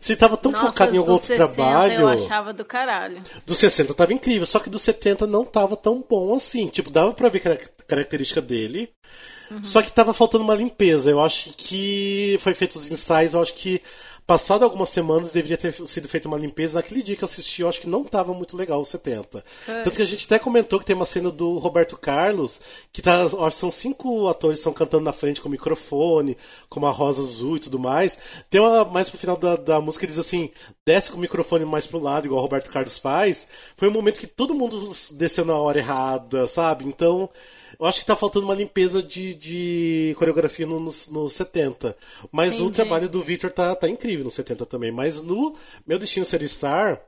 Speaker 2: se estava tão
Speaker 1: Nossa,
Speaker 2: focado em algum outro
Speaker 1: 60
Speaker 2: trabalho.
Speaker 1: Eu achava do caralho.
Speaker 2: Do 60 tava incrível, só que do 70 não tava tão bom assim. Tipo, dava pra ver que era característica dele. Uhum. Só que tava faltando uma limpeza. Eu acho que foi feito os ensaios, eu acho que Passado algumas semanas, deveria ter sido feita uma limpeza. Naquele dia que eu assisti, eu acho que não estava muito legal o 70. É. Tanto que a gente até comentou que tem uma cena do Roberto Carlos, que tá, acho que são cinco atores que estão cantando na frente com o microfone, com uma rosa azul e tudo mais. Tem uma, mais pro final da, da música, ele diz assim: desce com o microfone mais pro lado, igual o Roberto Carlos faz. Foi um momento que todo mundo desceu na hora errada, sabe? Então. Eu acho que tá faltando uma limpeza de, de coreografia no, no, no 70. Mas Entendi. o trabalho do Victor tá, tá incrível no 70 também. Mas no Meu Destino Ser Star,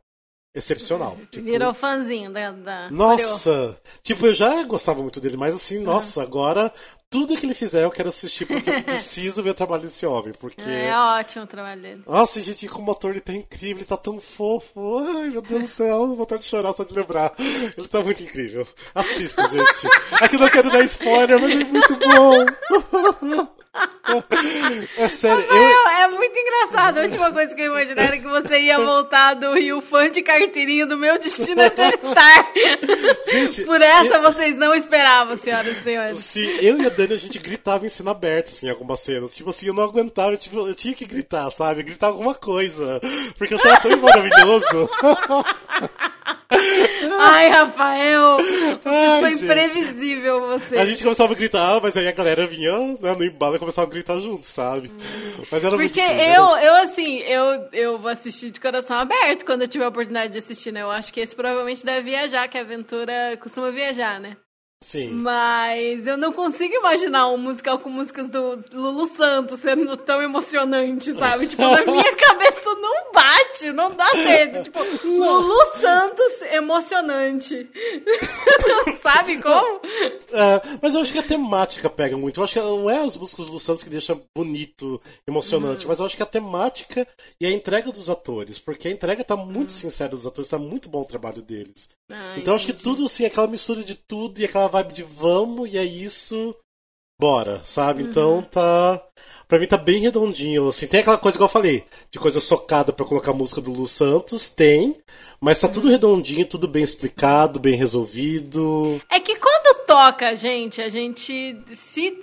Speaker 2: excepcional.
Speaker 1: Tipo, Virou fãzinho da. da
Speaker 2: nossa! Tipo, eu já gostava muito dele, mas assim, uhum. nossa, agora tudo que ele fizer eu quero assistir porque eu [laughs] preciso ver o trabalho desse homem. Porque...
Speaker 1: É ótimo o trabalho dele.
Speaker 2: Nossa, gente, como ator ele tá incrível, ele tá tão fofo. Ai, meu Deus do céu, vou [laughs] vontade de chorar só de lembrar. Ele tá muito incrível. Assista, gente. Aqui não quero dar spoiler, mas é muito bom. [laughs] [laughs] É sério.
Speaker 1: Rafael, eu... É muito engraçado. A última coisa que eu imaginei era que você ia voltar do Rio fã de carteirinha do meu destino é ser Star. [laughs] Gente, Por essa eu... vocês não esperavam, senhoras e senhores.
Speaker 2: Sim, eu e a Dani a gente gritava em cena aberta, assim, em algumas cenas. Tipo assim, eu não aguentava, tipo, eu tinha que gritar, sabe? Gritar alguma coisa. Porque eu achava tão [laughs] maravilhoso.
Speaker 1: Ai, Rafael, Ai, foi imprevisível você.
Speaker 2: A gente começava a gritar, mas aí a galera vinha né, no embalo e começava a gritar junto, sabe?
Speaker 1: Hum. Mas era Porque muito eu, eu, assim, eu, eu vou assistir de coração aberto quando eu tiver a oportunidade de assistir, né? Eu acho que esse provavelmente deve viajar, que a aventura costuma viajar, né?
Speaker 2: Sim.
Speaker 1: Mas eu não consigo imaginar um musical com músicas do Lulu Santos sendo tão emocionante, sabe? Tipo, na minha [laughs] cabeça não bate, não dá certo. Tipo, Lulu Santos emocionante. [laughs] sabe como?
Speaker 2: É, mas eu acho que a temática pega muito. Eu acho que não é as músicas do Lulu Santos que deixam bonito, emocionante, hum. mas eu acho que a temática e a entrega dos atores. Porque a entrega tá muito hum. sincera dos atores, tá muito bom o trabalho deles. Ah, então acho que tudo, assim, aquela mistura de tudo e aquela vibe de vamos e é isso, bora, sabe? Uhum. Então tá. Pra mim tá bem redondinho, assim. Tem aquela coisa que eu falei, de coisa socada para colocar a música do Lu Santos, tem. Mas tá uhum. tudo redondinho, tudo bem explicado, bem resolvido.
Speaker 1: É que quando toca, gente, a gente. Se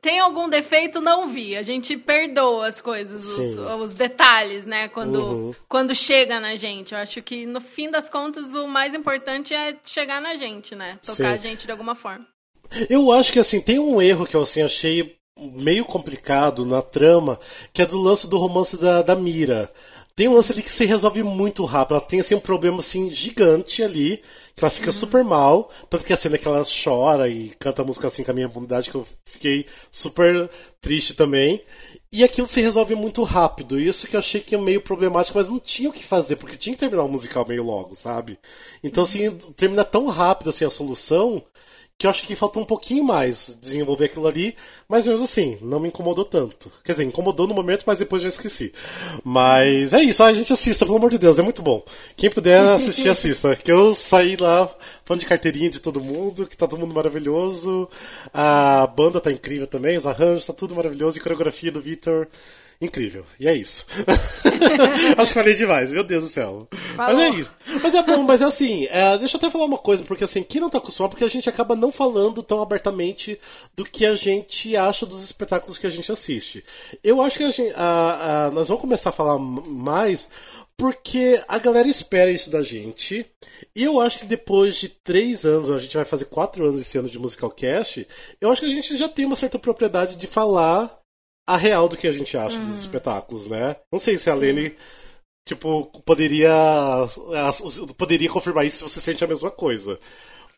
Speaker 1: tem algum defeito, não vi. A gente perdoa as coisas, os, os, detalhes, né? Quando, uhum. quando chega na gente. Eu acho que no fim das contas o mais importante é chegar na gente, né? Tocar Sim. a gente de alguma forma.
Speaker 2: Eu acho que assim, tem um erro que eu assim, achei meio complicado na trama, que é do lance do romance da, da Mira. Tem um lance ali que se resolve muito rápido. Ela tem assim, um problema assim, gigante ali, que ela fica uhum. super mal. Tanto que a cena que ela chora e canta a música assim com a minha bondade, que eu fiquei super triste também. E aquilo se resolve muito rápido. Isso que eu achei que é meio problemático, mas não tinha o que fazer, porque tinha que terminar o musical meio logo, sabe? Então, assim, termina tão rápido assim a solução que eu acho que faltou um pouquinho mais desenvolver aquilo ali, mas mesmo assim, não me incomodou tanto. Quer dizer, incomodou no momento, mas depois já esqueci. Mas é isso, a gente assista, pelo amor de Deus, é muito bom. Quem puder [laughs] assistir, assista. Que eu saí lá falando de carteirinha de todo mundo, que tá todo mundo maravilhoso. A banda tá incrível também, os arranjos, tá tudo maravilhoso, e a coreografia do Victor incrível. E é isso. [laughs] Acho que falei demais, meu Deus do céu. Falou. Mas é isso. Mas é bom, mas é assim, é, deixa eu até falar uma coisa, porque assim, quem não tá acostumado, porque a gente acaba não falando tão abertamente do que a gente acha dos espetáculos que a gente assiste. Eu acho que a gente, a, a, nós vamos começar a falar mais porque a galera espera isso da gente. E eu acho que depois de três anos, a gente vai fazer quatro anos esse ano de Musical Cast, eu acho que a gente já tem uma certa propriedade de falar a real do que a gente acha dos uhum. espetáculos, né? Não sei se a Lene, tipo, poderia. Poderia confirmar isso se você sente a mesma coisa.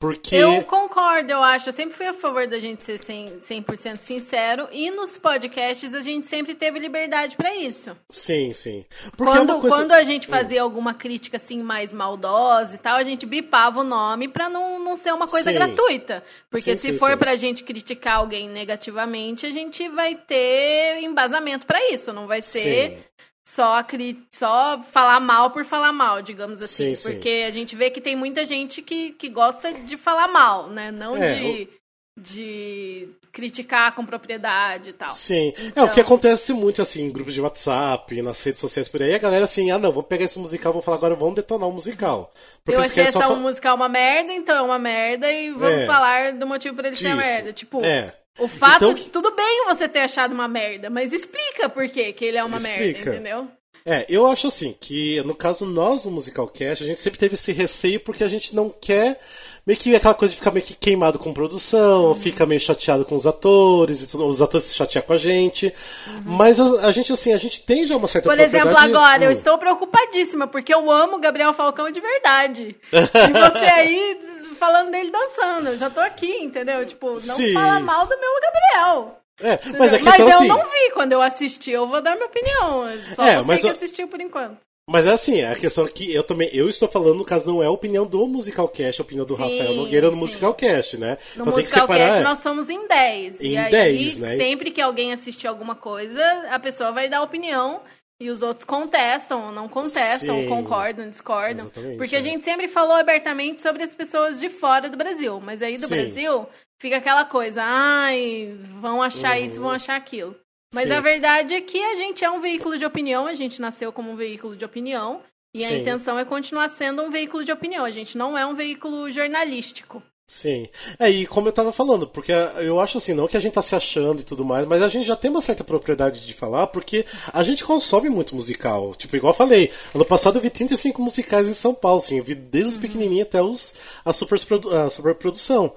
Speaker 2: Porque...
Speaker 1: Eu concordo, eu acho. Eu sempre fui a favor da gente ser 100%, 100 sincero. E nos podcasts a gente sempre teve liberdade para isso.
Speaker 2: Sim, sim.
Speaker 1: Porque quando, é coisa... quando a gente hum. fazia alguma crítica assim mais maldosa e tal, a gente bipava o nome pra não, não ser uma coisa sim. gratuita. Porque sim, se sim, for sim. pra gente criticar alguém negativamente, a gente vai ter embasamento para isso. Não vai ser só, só falar mal por falar mal, digamos assim. Sim, porque sim. a gente vê que tem muita gente que, que gosta de falar mal, né? Não é, de, o... de criticar com propriedade e tal.
Speaker 2: Sim. Então... É, o que então acontece muito, assim, em grupos de WhatsApp, nas redes sociais por aí, a galera assim, ah não, vamos pegar esse musical, vamos falar agora, vamos detonar o musical.
Speaker 1: Porque Eu achei essa só... musical uma merda, então é uma merda, e vamos é. falar do motivo por ele ser merda. Tipo, é. O fato, então, tudo bem você ter achado uma merda, mas explica por quê que ele é uma explica. merda, entendeu?
Speaker 2: É, eu acho assim, que no caso nós, no Musical Cast, a gente sempre teve esse receio porque a gente não quer meio que aquela coisa de ficar meio que queimado com produção, uhum. fica meio chateado com os atores, e tudo, os atores se chateam com a gente. Uhum. Mas a, a, gente, assim, a gente tem já uma certa
Speaker 1: Por exemplo, agora, hum. eu estou preocupadíssima, porque eu amo Gabriel Falcão de verdade. e você [laughs] aí falando dele dançando. Eu já tô aqui, entendeu? Tipo, não Sim. fala mal do meu Gabriel.
Speaker 2: É, mas,
Speaker 1: é mas eu assim... não vi quando eu assisti, eu vou dar minha opinião. Só é, você mas que eu... assistiu por enquanto.
Speaker 2: Mas é assim, a questão é que eu também, eu estou falando, no caso, não é a opinião do Musical Cast, a opinião do
Speaker 1: Sim,
Speaker 2: Rafael Nogueira no
Speaker 1: sim.
Speaker 2: Musical Cast, né?
Speaker 1: No
Speaker 2: então tem que
Speaker 1: Musical
Speaker 2: separar.
Speaker 1: Cast
Speaker 2: é.
Speaker 1: nós somos em 10.
Speaker 2: Em
Speaker 1: e aí,
Speaker 2: 10, né?
Speaker 1: sempre que alguém assistir alguma coisa, a pessoa vai dar opinião e os outros contestam, não contestam,
Speaker 2: Sim.
Speaker 1: concordam, discordam. Porque
Speaker 2: é.
Speaker 1: a gente sempre falou abertamente sobre as pessoas de fora do Brasil. Mas aí do
Speaker 2: Sim.
Speaker 1: Brasil fica aquela coisa, ai, vão achar
Speaker 2: Uhum.
Speaker 1: isso, vão achar aquilo. Mas
Speaker 2: Sim.
Speaker 1: a verdade é que a gente é um veículo de opinião, a gente nasceu como um veículo de opinião. E a intenção é continuar sendo um veículo de opinião. A gente não é um veículo jornalístico.
Speaker 2: Sim. É, e como eu tava falando, porque eu acho assim, não que a gente tá se achando e tudo mais, mas a gente já tem uma certa propriedade de falar, porque a gente consome muito musical. Tipo, igual eu falei, ano passado eu vi 35 musicais em São Paulo, assim, eu vi desde os pequenininhos até os, a, superprodu- a superprodução.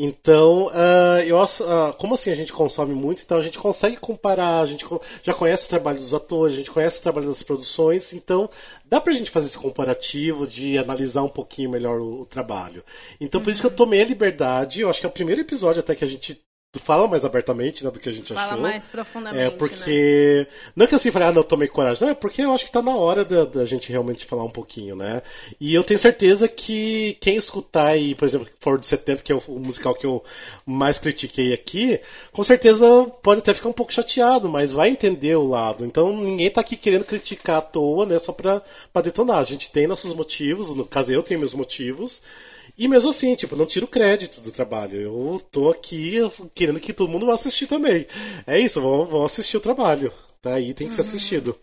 Speaker 2: Então, ah, eu ah, como assim a gente consome muito, então a gente consegue comparar, a gente já conhece o trabalho dos atores, a gente conhece o trabalho das produções, então dá pra gente fazer esse comparativo de analisar um pouquinho melhor o, o trabalho. Então, por isso que eu tomei a liberdade, eu acho que é o primeiro episódio até que a gente fala mais abertamente né, do que a gente
Speaker 1: Fala
Speaker 2: achou.
Speaker 1: mais profundamente,
Speaker 2: É,
Speaker 1: né?
Speaker 2: porque. Não que assim, falei, ah, não, tomei coragem. Não, é porque eu acho que tá na hora da, da gente realmente falar um pouquinho, né? E eu tenho certeza que quem escutar aí, por exemplo, For de 70, que é o, o musical que eu mais critiquei aqui, com certeza pode até ficar um pouco chateado, mas vai entender o lado. Então ninguém tá aqui querendo criticar à toa, né? Só pra, pra detonar. A gente tem nossos motivos, no caso eu tenho meus motivos. E mesmo assim, tipo, não tiro crédito do trabalho. Eu tô aqui querendo que todo mundo vá assistir também. É isso, vão, vão assistir o trabalho. Tá aí, tem que ser assistido.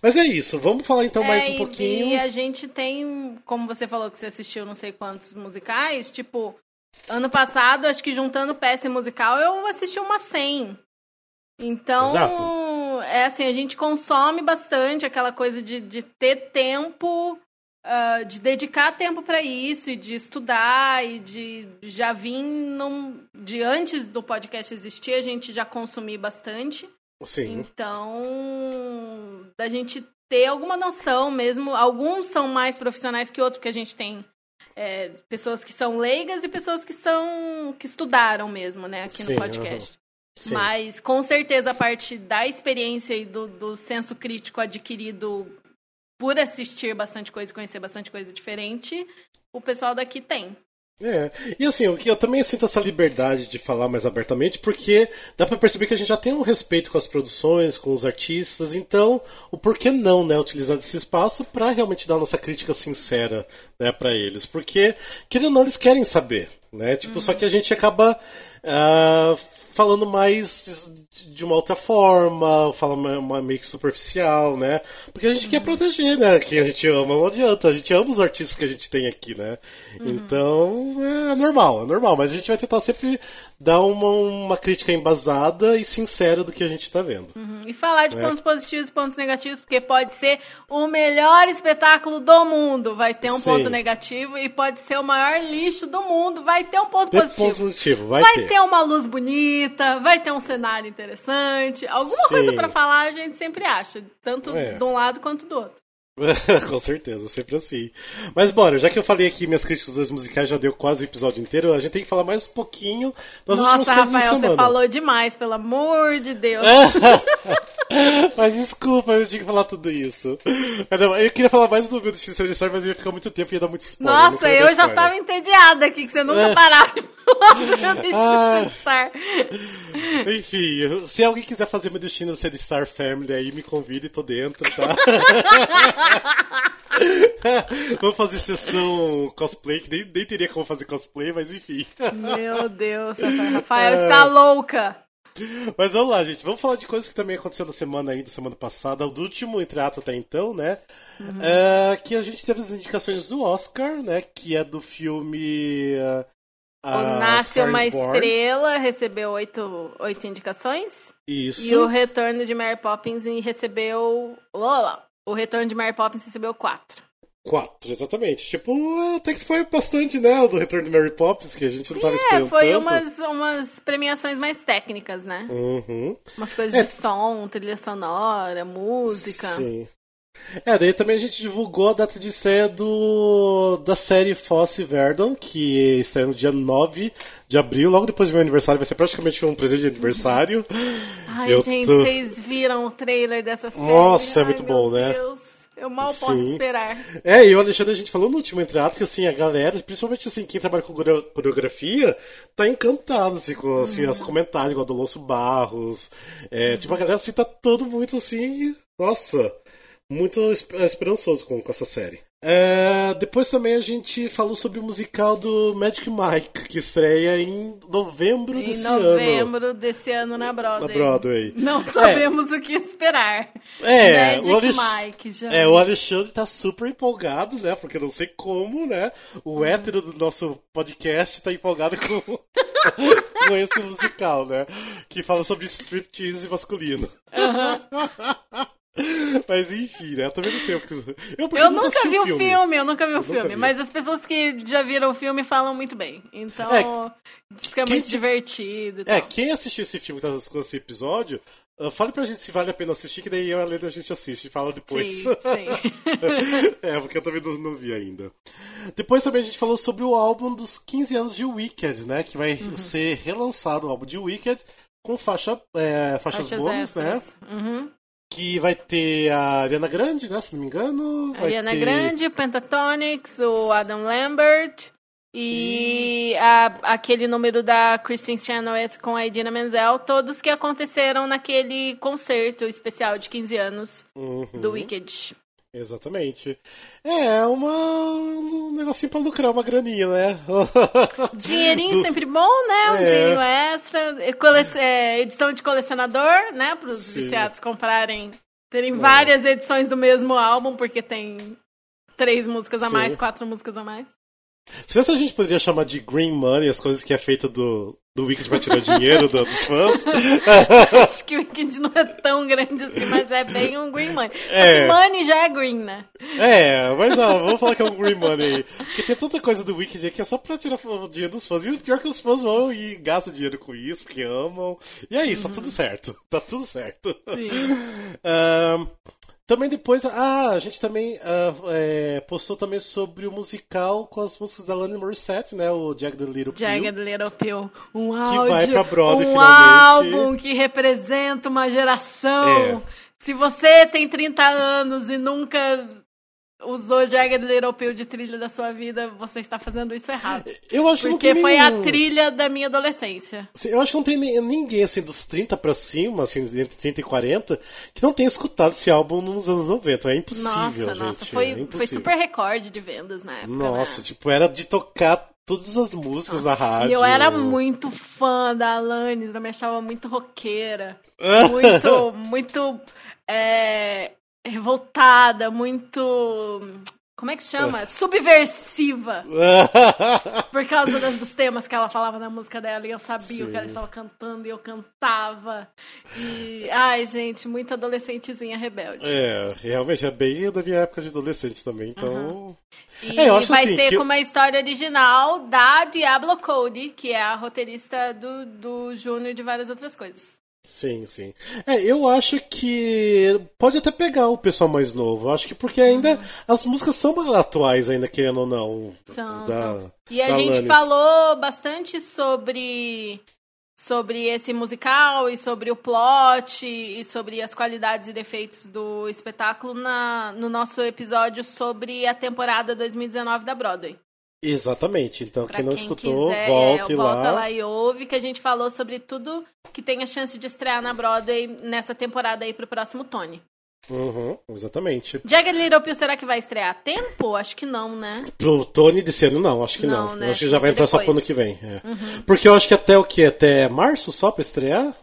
Speaker 2: Mas é isso, vamos falar então mais
Speaker 1: É,
Speaker 2: um
Speaker 1: e-
Speaker 2: pouquinho.
Speaker 1: E a gente tem, como você falou que você assistiu não sei quantos musicais, tipo, ano passado, acho que juntando peça e musical, eu assisti uma 100. Então,
Speaker 2: Exato.
Speaker 1: é assim, a gente consome bastante aquela coisa de, de ter tempo, ah, de dedicar tempo para isso, e de estudar, e de já vir num, de antes do podcast existir, a gente já consumir bastante.
Speaker 2: Sim.
Speaker 1: Então, da gente ter alguma noção mesmo. Alguns são mais profissionais que outros, porque a gente tem é, pessoas que são leigas e pessoas que são que estudaram mesmo, né, aqui
Speaker 2: Sim,
Speaker 1: no podcast.
Speaker 2: Sim.
Speaker 1: Mas com certeza a parte da experiência e do, do senso crítico adquirido por assistir bastante coisa, e conhecer bastante coisa diferente, o pessoal daqui tem.
Speaker 2: É, e assim, eu, eu também sinto essa liberdade de falar mais abertamente, porque dá pra perceber que a gente já tem um respeito com as produções, com os artistas, então o porquê não, né, utilizar esse espaço pra realmente dar nossa crítica sincera, né, para eles, porque querendo ou não eles querem saber, né, tipo, só que a gente acaba ah, falando mais de uma outra forma, fala uma- uma meio que superficial, né? Porque a gente quer proteger, né? Quem a gente ama, não adianta. A gente ama os artistas que a gente tem aqui, né? Então, é normal, é normal. Mas a gente vai tentar sempre dar uma, uma crítica embasada e sincera do que a gente tá vendo.
Speaker 1: Uhum. E falar de
Speaker 2: É.
Speaker 1: pontos positivos e pontos negativos, porque pode ser o melhor espetáculo do mundo, vai ter um
Speaker 2: Sim.
Speaker 1: ponto negativo, e pode ser o maior lixo do mundo, vai ter um ponto positivo.
Speaker 2: ponto positivo, vai,
Speaker 1: Vai
Speaker 2: ter.
Speaker 1: ter uma luz bonita, vai ter um cenário interessante. Alguma
Speaker 2: Sim.
Speaker 1: coisa pra falar a gente sempre acha, tanto
Speaker 2: É.
Speaker 1: de um lado quanto do outro. [laughs]
Speaker 2: Com certeza, sempre assim. Mas bora, já que eu falei aqui minhas críticas musicais, já deu quase o episódio inteiro, a gente tem que falar mais um pouquinho das últimas
Speaker 1: Nossa,
Speaker 2: coisas da
Speaker 1: Rafael,
Speaker 2: semana.
Speaker 1: você falou demais, pelo amor de Deus. [laughs]
Speaker 2: Mas desculpa, eu tinha que falar tudo isso. Eu queria falar mais do meu Destino mas ia ficar muito tempo e ia dar muito spoiler.
Speaker 1: Nossa, eu
Speaker 2: dar
Speaker 1: já tava entediada aqui, que você nunca
Speaker 2: É. [laughs]
Speaker 1: parava
Speaker 2: Ah.
Speaker 1: Star.
Speaker 2: Enfim, se alguém quiser fazer meu Destino Ser Star Family aí, me convide, tô dentro, tá? [laughs] Vamos fazer sessão cosplay, que nem, nem teria como fazer cosplay, mas enfim.
Speaker 1: Meu Deus, Rafael, [laughs] Rafael
Speaker 2: É.
Speaker 1: está louca.
Speaker 2: Mas vamos lá, gente. Vamos falar de coisas que também aconteceu na semana aí, da semana passada, do último entreato até então, né?
Speaker 1: Uhum.
Speaker 2: É, que a gente teve as indicações do Oscar, né? Que é do filme. Uh,
Speaker 1: O Nasce uma Estrela recebeu oito, oito indicações.
Speaker 2: Isso.
Speaker 1: E o Retorno de Mary Poppins recebeu. Lola, o Retorno de Mary Poppins recebeu quatro.
Speaker 2: Quatro, exatamente. Tipo, até que foi bastante, né? O do Retorno de Mary Poppins, que a gente não tava
Speaker 1: É,
Speaker 2: esperando
Speaker 1: foi
Speaker 2: tanto.
Speaker 1: umas, umas premiações mais técnicas, né?
Speaker 2: Uhum.
Speaker 1: Umas coisas
Speaker 2: É.
Speaker 1: de som, trilha sonora, música.
Speaker 2: Sim. É, daí também a gente divulgou a data de estreia do da série Fosse Verdon, que estreia no dia 9 de abril, logo depois do meu aniversário, vai ser praticamente um presente de aniversário.
Speaker 1: Ai,
Speaker 2: Eu
Speaker 1: gente,
Speaker 2: tô-
Speaker 1: vocês viram o trailer dessa série?
Speaker 2: Nossa, é muito bom, né?
Speaker 1: Deus. Eu mal posso Sim. esperar.
Speaker 2: É, e o Alexandre, a gente falou no último entreato que assim, a galera, principalmente assim, quem trabalha com coreografia, tá encantado assim, com assim, uhum. os comentários, igual do Alonso Barros. É, uhum. Tipo, a galera assim, tá todo muito assim. Nossa, muito esperançoso com, com essa série. É, depois também a gente falou sobre o musical do Magic Mike, que estreia em novembro em desse
Speaker 1: novembro ano. Em novembro desse ano na Broadway.
Speaker 2: Na Broadway.
Speaker 1: Não sabemos é. o que esperar.
Speaker 2: É, Magic o Alex... Mike, já. É, o Alexandre tá super empolgado, né? Porque não sei como, né? O hum. hétero do nosso podcast tá empolgado com, [laughs] com esse musical, né? Que fala sobre striptease masculino. Uhum. [laughs] [laughs] Mas enfim, né? Eu também não sei que.
Speaker 1: Eu, eu nunca vi o filme. filme. eu nunca vi o filme. Mas as pessoas que já viram o filme falam muito bem. Então, é, diz que é muito divertido.
Speaker 2: É, quem assistiu esse filme, tá assistindo esse episódio, Uh, fale pra gente se vale a pena assistir, que daí eu e a Leda a gente assiste e fala depois.
Speaker 1: Sim, sim. [laughs]
Speaker 2: é, porque eu também não, não, vi ainda. Depois também a gente falou sobre o álbum dos 15 anos de Wicked, né? Que vai uhum. ser relançado o álbum de Wicked com faixa, é, faixas, faixas bônus, né? Uhum. Que vai ter a Ariana Grande, né? Se não me engano.
Speaker 1: Vai Ariana ter... Grande, Pentatonix, o Adam Lambert. E, e... A, aquele número da Kristen Chenoweth com a Idina Menzel, todos que aconteceram naquele concerto especial de 15 anos uhum. do Wicked.
Speaker 2: Exatamente. É uma, um negocinho pra lucrar uma graninha, né? [laughs]
Speaker 1: Dinheirinho Do... sempre bom, né? Um é. dinheirinho extra. Cole... É, edição de colecionador, né? Para os viciados comprarem. Terem é. várias edições do mesmo álbum, porque tem três músicas a Sim. mais, quatro músicas a mais.
Speaker 2: Se essa a gente poderia chamar de green money, as coisas que é feita do, do Wicked pra tirar dinheiro do, dos fãs. [laughs]
Speaker 1: Acho que o Wicked não é tão grande assim, mas é bem um green money. É. money já é green, né?
Speaker 2: É, mas ó, vamos falar que é um green money aí. Porque tem tanta coisa do Wicked que é só pra tirar o dinheiro dos fãs. E o pior é que os fãs vão e gastam dinheiro com isso, porque amam. E é isso, uhum. tá tudo certo. Tá tudo certo. Sim. [laughs] Um, também depois, ah, a gente também uh, é, postou também sobre o musical com as músicas da Lani Morissette, né? O Jagged Little Pill.
Speaker 1: Jagged Little Pill. Um áudio,
Speaker 2: que vai pra Broadway
Speaker 1: um
Speaker 2: finalmente.
Speaker 1: álbum que representa uma geração. É. Se você tem 30 anos e nunca usou Jagged Little Pill de trilha da sua vida, você está fazendo isso errado.
Speaker 2: Eu acho que
Speaker 1: Porque
Speaker 2: não tem
Speaker 1: foi nenhum... a trilha da minha adolescência.
Speaker 2: eu acho que não tem ninguém, assim, dos 30 pra cima, assim, entre 30 e 40, que não tenha escutado esse álbum nos anos 90. É impossível, nossa, gente. Nossa,
Speaker 1: foi,
Speaker 2: é
Speaker 1: foi super recorde de vendas na época.
Speaker 2: Nossa,
Speaker 1: né?
Speaker 2: tipo, era de tocar todas as músicas da rádio.
Speaker 1: E eu era muito fã da Alanis, eu me achava muito roqueira. [laughs] muito, muito é, revoltada, muito como é que chama? Subversiva. [laughs] Por causa dos temas que ela falava na música dela e eu sabia Sim. o que ela estava cantando e eu cantava. E. Ai, gente, muito adolescentezinha rebelde.
Speaker 2: É, realmente é bem da minha época de adolescente também, então. Uhum.
Speaker 1: E é, vai assim, ser com eu... uma história original da Diablo Cody, que é a roteirista do, do Júnior e de várias outras coisas.
Speaker 2: Sim, sim. É, eu acho que pode até pegar o pessoal mais novo. Acho que porque ainda uhum. as músicas são atuais, ainda querendo ou não.
Speaker 1: São, da, são. E a gente Alanis. falou bastante sobre sobre esse musical e sobre o plot e sobre as qualidades e defeitos do espetáculo na, no nosso episódio sobre a temporada 2019 da Broadway.
Speaker 2: Exatamente. Então, pra quem não quem escutou, quiser, volte
Speaker 1: é,
Speaker 2: lá.
Speaker 1: Volta lá e ouve, que a gente falou sobre tudo que tem a chance de estrear na Broadway nessa temporada aí pro próximo Tony.
Speaker 2: Uhum, exatamente.
Speaker 1: Jagged Little Pill, será que vai estrear a tempo? Acho que não, né?
Speaker 2: Pro Tony desse ano, não. Acho que não. não. Né? Acho que já vai entrar depois. só pro ano que vem. É. Uhum. Porque eu acho que até o que? Até março só pra estrear?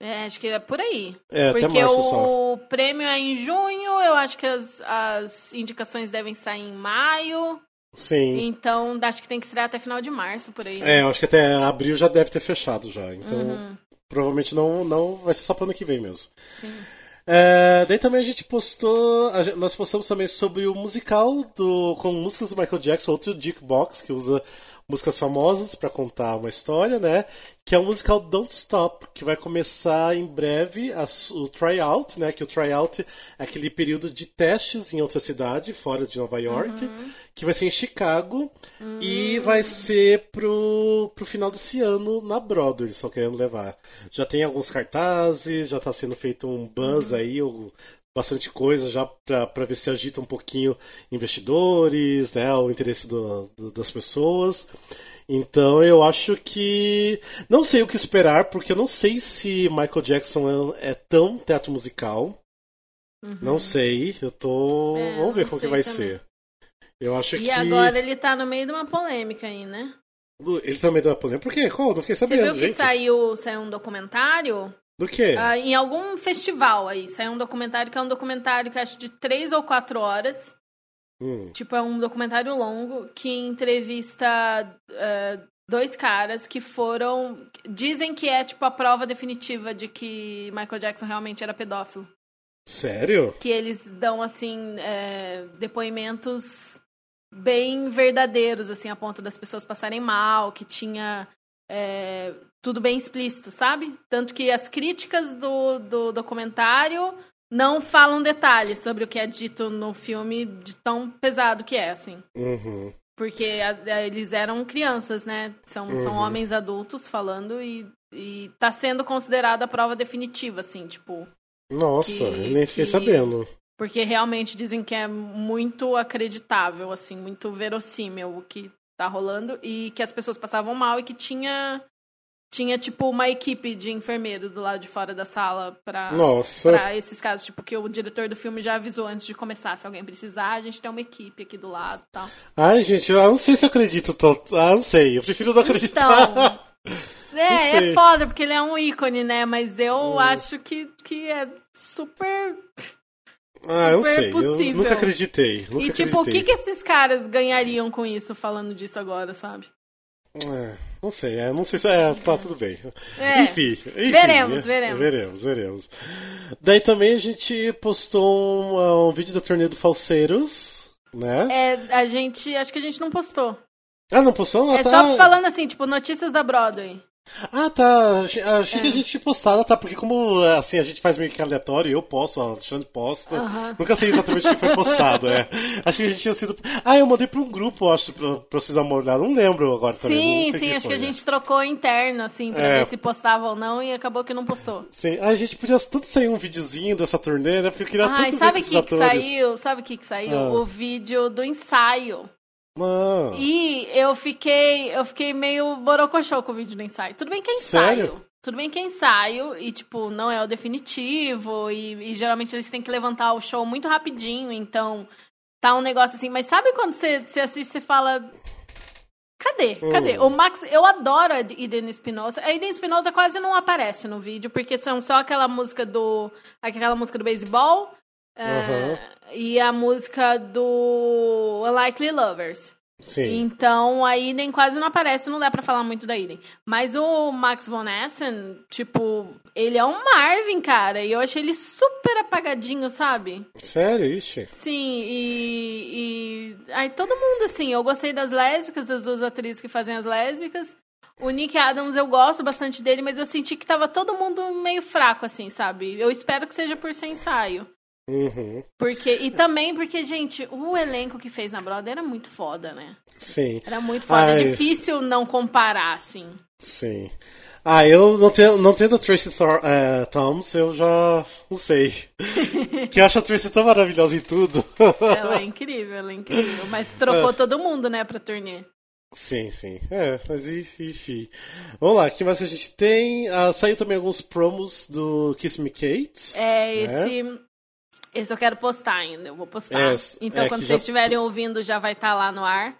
Speaker 1: É, acho que é por aí.
Speaker 2: É,
Speaker 1: Porque
Speaker 2: até março
Speaker 1: o
Speaker 2: só.
Speaker 1: prêmio é em junho, eu acho que as, as indicações devem sair em maio.
Speaker 2: Sim.
Speaker 1: Então, acho que tem que estrear até final de março, por aí. Né?
Speaker 2: É, acho que até abril já deve ter fechado já. Então, uhum. provavelmente não, não vai ser só para ano que vem mesmo. Sim. É, daí também a gente postou, a gente, nós postamos também sobre o musical do, com músicas do Michael Jackson, outro Box que usa músicas famosas para contar uma história, né? Que é o musical Don't Stop, que vai começar em breve a, o tryout, né? Que o tryout é aquele período de testes em outra cidade, fora de Nova York, uhum. que vai ser em Chicago uhum. e vai ser pro, pro final desse ano na Broadway, eles estão querendo levar. Já tem alguns cartazes, já está sendo feito um buzz uhum. aí, bastante coisa já para ver se agita um pouquinho investidores, né, o interesse do, do, das pessoas. Então eu acho que não sei o que esperar porque eu não sei se Michael Jackson é, é tão teto musical. Uhum. Não sei, eu tô. É, Vamos ver como que vai também. ser. Eu acho
Speaker 1: e
Speaker 2: que. E
Speaker 1: agora ele tá no meio de uma polêmica aí, né?
Speaker 2: Ele tá no meio de uma polêmica? Por quê? Qual? Não fiquei sabendo, Você viu
Speaker 1: gente. que saiu, saiu um documentário?
Speaker 2: Do quê?
Speaker 1: Uh, em algum festival aí. Saiu um documentário que é um documentário que acho de três ou quatro horas. Hum. Tipo, é um documentário longo que entrevista uh, dois caras que foram. Dizem que é, tipo, a prova definitiva de que Michael Jackson realmente era pedófilo.
Speaker 2: Sério?
Speaker 1: Que eles dão, assim, é, depoimentos bem verdadeiros, assim, a ponto das pessoas passarem mal, que tinha é, tudo bem explícito, sabe? Tanto que as críticas do, do documentário não falam detalhes sobre o que é dito no filme de tão pesado que é, assim.
Speaker 2: Uhum.
Speaker 1: Porque a, a, eles eram crianças, né? São, uhum. são homens adultos falando e, e tá sendo considerada a prova definitiva, assim, tipo.
Speaker 2: Nossa, que, eu nem fiquei que, sabendo.
Speaker 1: Porque realmente dizem que é muito acreditável, assim, muito verossímil o que tá rolando e que as pessoas passavam mal e que tinha tinha tipo uma equipe de enfermeiros do lado de fora da sala para para esses casos, tipo que o diretor do filme já avisou antes de começar, se alguém precisar, a gente tem uma equipe aqui do lado, tal.
Speaker 2: Ai, gente, eu não sei se eu acredito tanto. Ah, não sei, eu prefiro não acreditar. Então, [laughs]
Speaker 1: é, é foda porque ele é um ícone, né, mas eu hum. acho que que é super
Speaker 2: ah, eu sei. Possível. Eu nunca acreditei. Nunca
Speaker 1: e tipo,
Speaker 2: acreditei.
Speaker 1: o que, que esses caras ganhariam com isso, falando disso agora, sabe?
Speaker 2: É, não sei, é, não sei se é. Tá, tudo bem.
Speaker 1: É.
Speaker 2: Enfim, enfim,
Speaker 1: Veremos, veremos.
Speaker 2: Veremos, veremos. Daí também a gente postou um, um vídeo da turnê do Falseiros, né?
Speaker 1: É, a gente. Acho que a gente não postou.
Speaker 2: Ah, não postou? Ah,
Speaker 1: é
Speaker 2: tá...
Speaker 1: só falando assim, tipo, notícias da Broadway.
Speaker 2: Ah, tá. Achei é. que a gente postava, tá? Porque como assim, a gente faz meio que aleatório, eu posto, a Alexandre posta. Nunca sei exatamente o que foi postado, é. [laughs] Achei que a gente tinha sido. Ah, eu mandei pra um grupo, acho, pra, pra vocês dar uma olhada. Não lembro agora
Speaker 1: também. Sim, sim, que acho foi, que a gente trocou interno, assim, pra é. ver se postava ou não, e acabou que não postou.
Speaker 2: Sim, ah, a gente podia tanto sair um videozinho dessa turnê, né? Porque eu queria
Speaker 1: Ai,
Speaker 2: tanto
Speaker 1: sabe
Speaker 2: ver que,
Speaker 1: que saiu? Sabe o que, que saiu? Ah. O vídeo do ensaio.
Speaker 2: Ah.
Speaker 1: E eu fiquei, eu fiquei meio borocochô com o vídeo do ensaio. Tudo bem que é ensaio. Sério? Tudo bem que é ensaio e, tipo, não é o definitivo. E, e, geralmente eles têm que levantar o show muito rapidinho. Então, tá um negócio assim. Mas sabe quando você, você assiste e você fala. Cadê? Cadê? Hum. O Max, eu adoro a Eden Espinosa. A Eden Espinosa quase não aparece no vídeo, porque são só aquela música do. aquela música do beisebol Uhum. e a música do Unlikely Lovers.
Speaker 2: Sim.
Speaker 1: Então a Eden quase não aparece, não dá para falar muito da Eden. Mas o Max Von Essen, tipo, ele é um Marvin, cara. E eu achei ele super apagadinho, sabe?
Speaker 2: Sério, ixi?
Speaker 1: Sim, e, e. Aí todo mundo, assim, eu gostei das lésbicas, das duas atrizes que fazem as lésbicas. O Nick Adams eu gosto bastante dele, mas eu senti que tava todo mundo meio fraco, assim, sabe? Eu espero que seja por ser ensaio.
Speaker 2: Uhum.
Speaker 1: Porque, e também porque, gente, o elenco que fez na Broadway era muito foda, né?
Speaker 2: Sim.
Speaker 1: Era muito foda. Ai. É difícil não comparar, assim.
Speaker 2: Sim. Ah, eu não tendo, não tendo a Tracy Thor, é, Thoms, eu já não sei. [laughs] que eu acho a Tracy tão maravilhosa em tudo.
Speaker 1: ela é incrível, ela é incrível. Mas trocou é. todo mundo, né, pra turnê.
Speaker 2: Sim, sim. É, mas enfim. Vamos lá, o que mais que a gente tem? Ah, saiu também alguns promos do Kiss Me Kate.
Speaker 1: É, né? Esse. Eu quero postar ainda, eu vou postar. É, então, é quando vocês já... estiverem ouvindo, já vai estar tá lá no ar.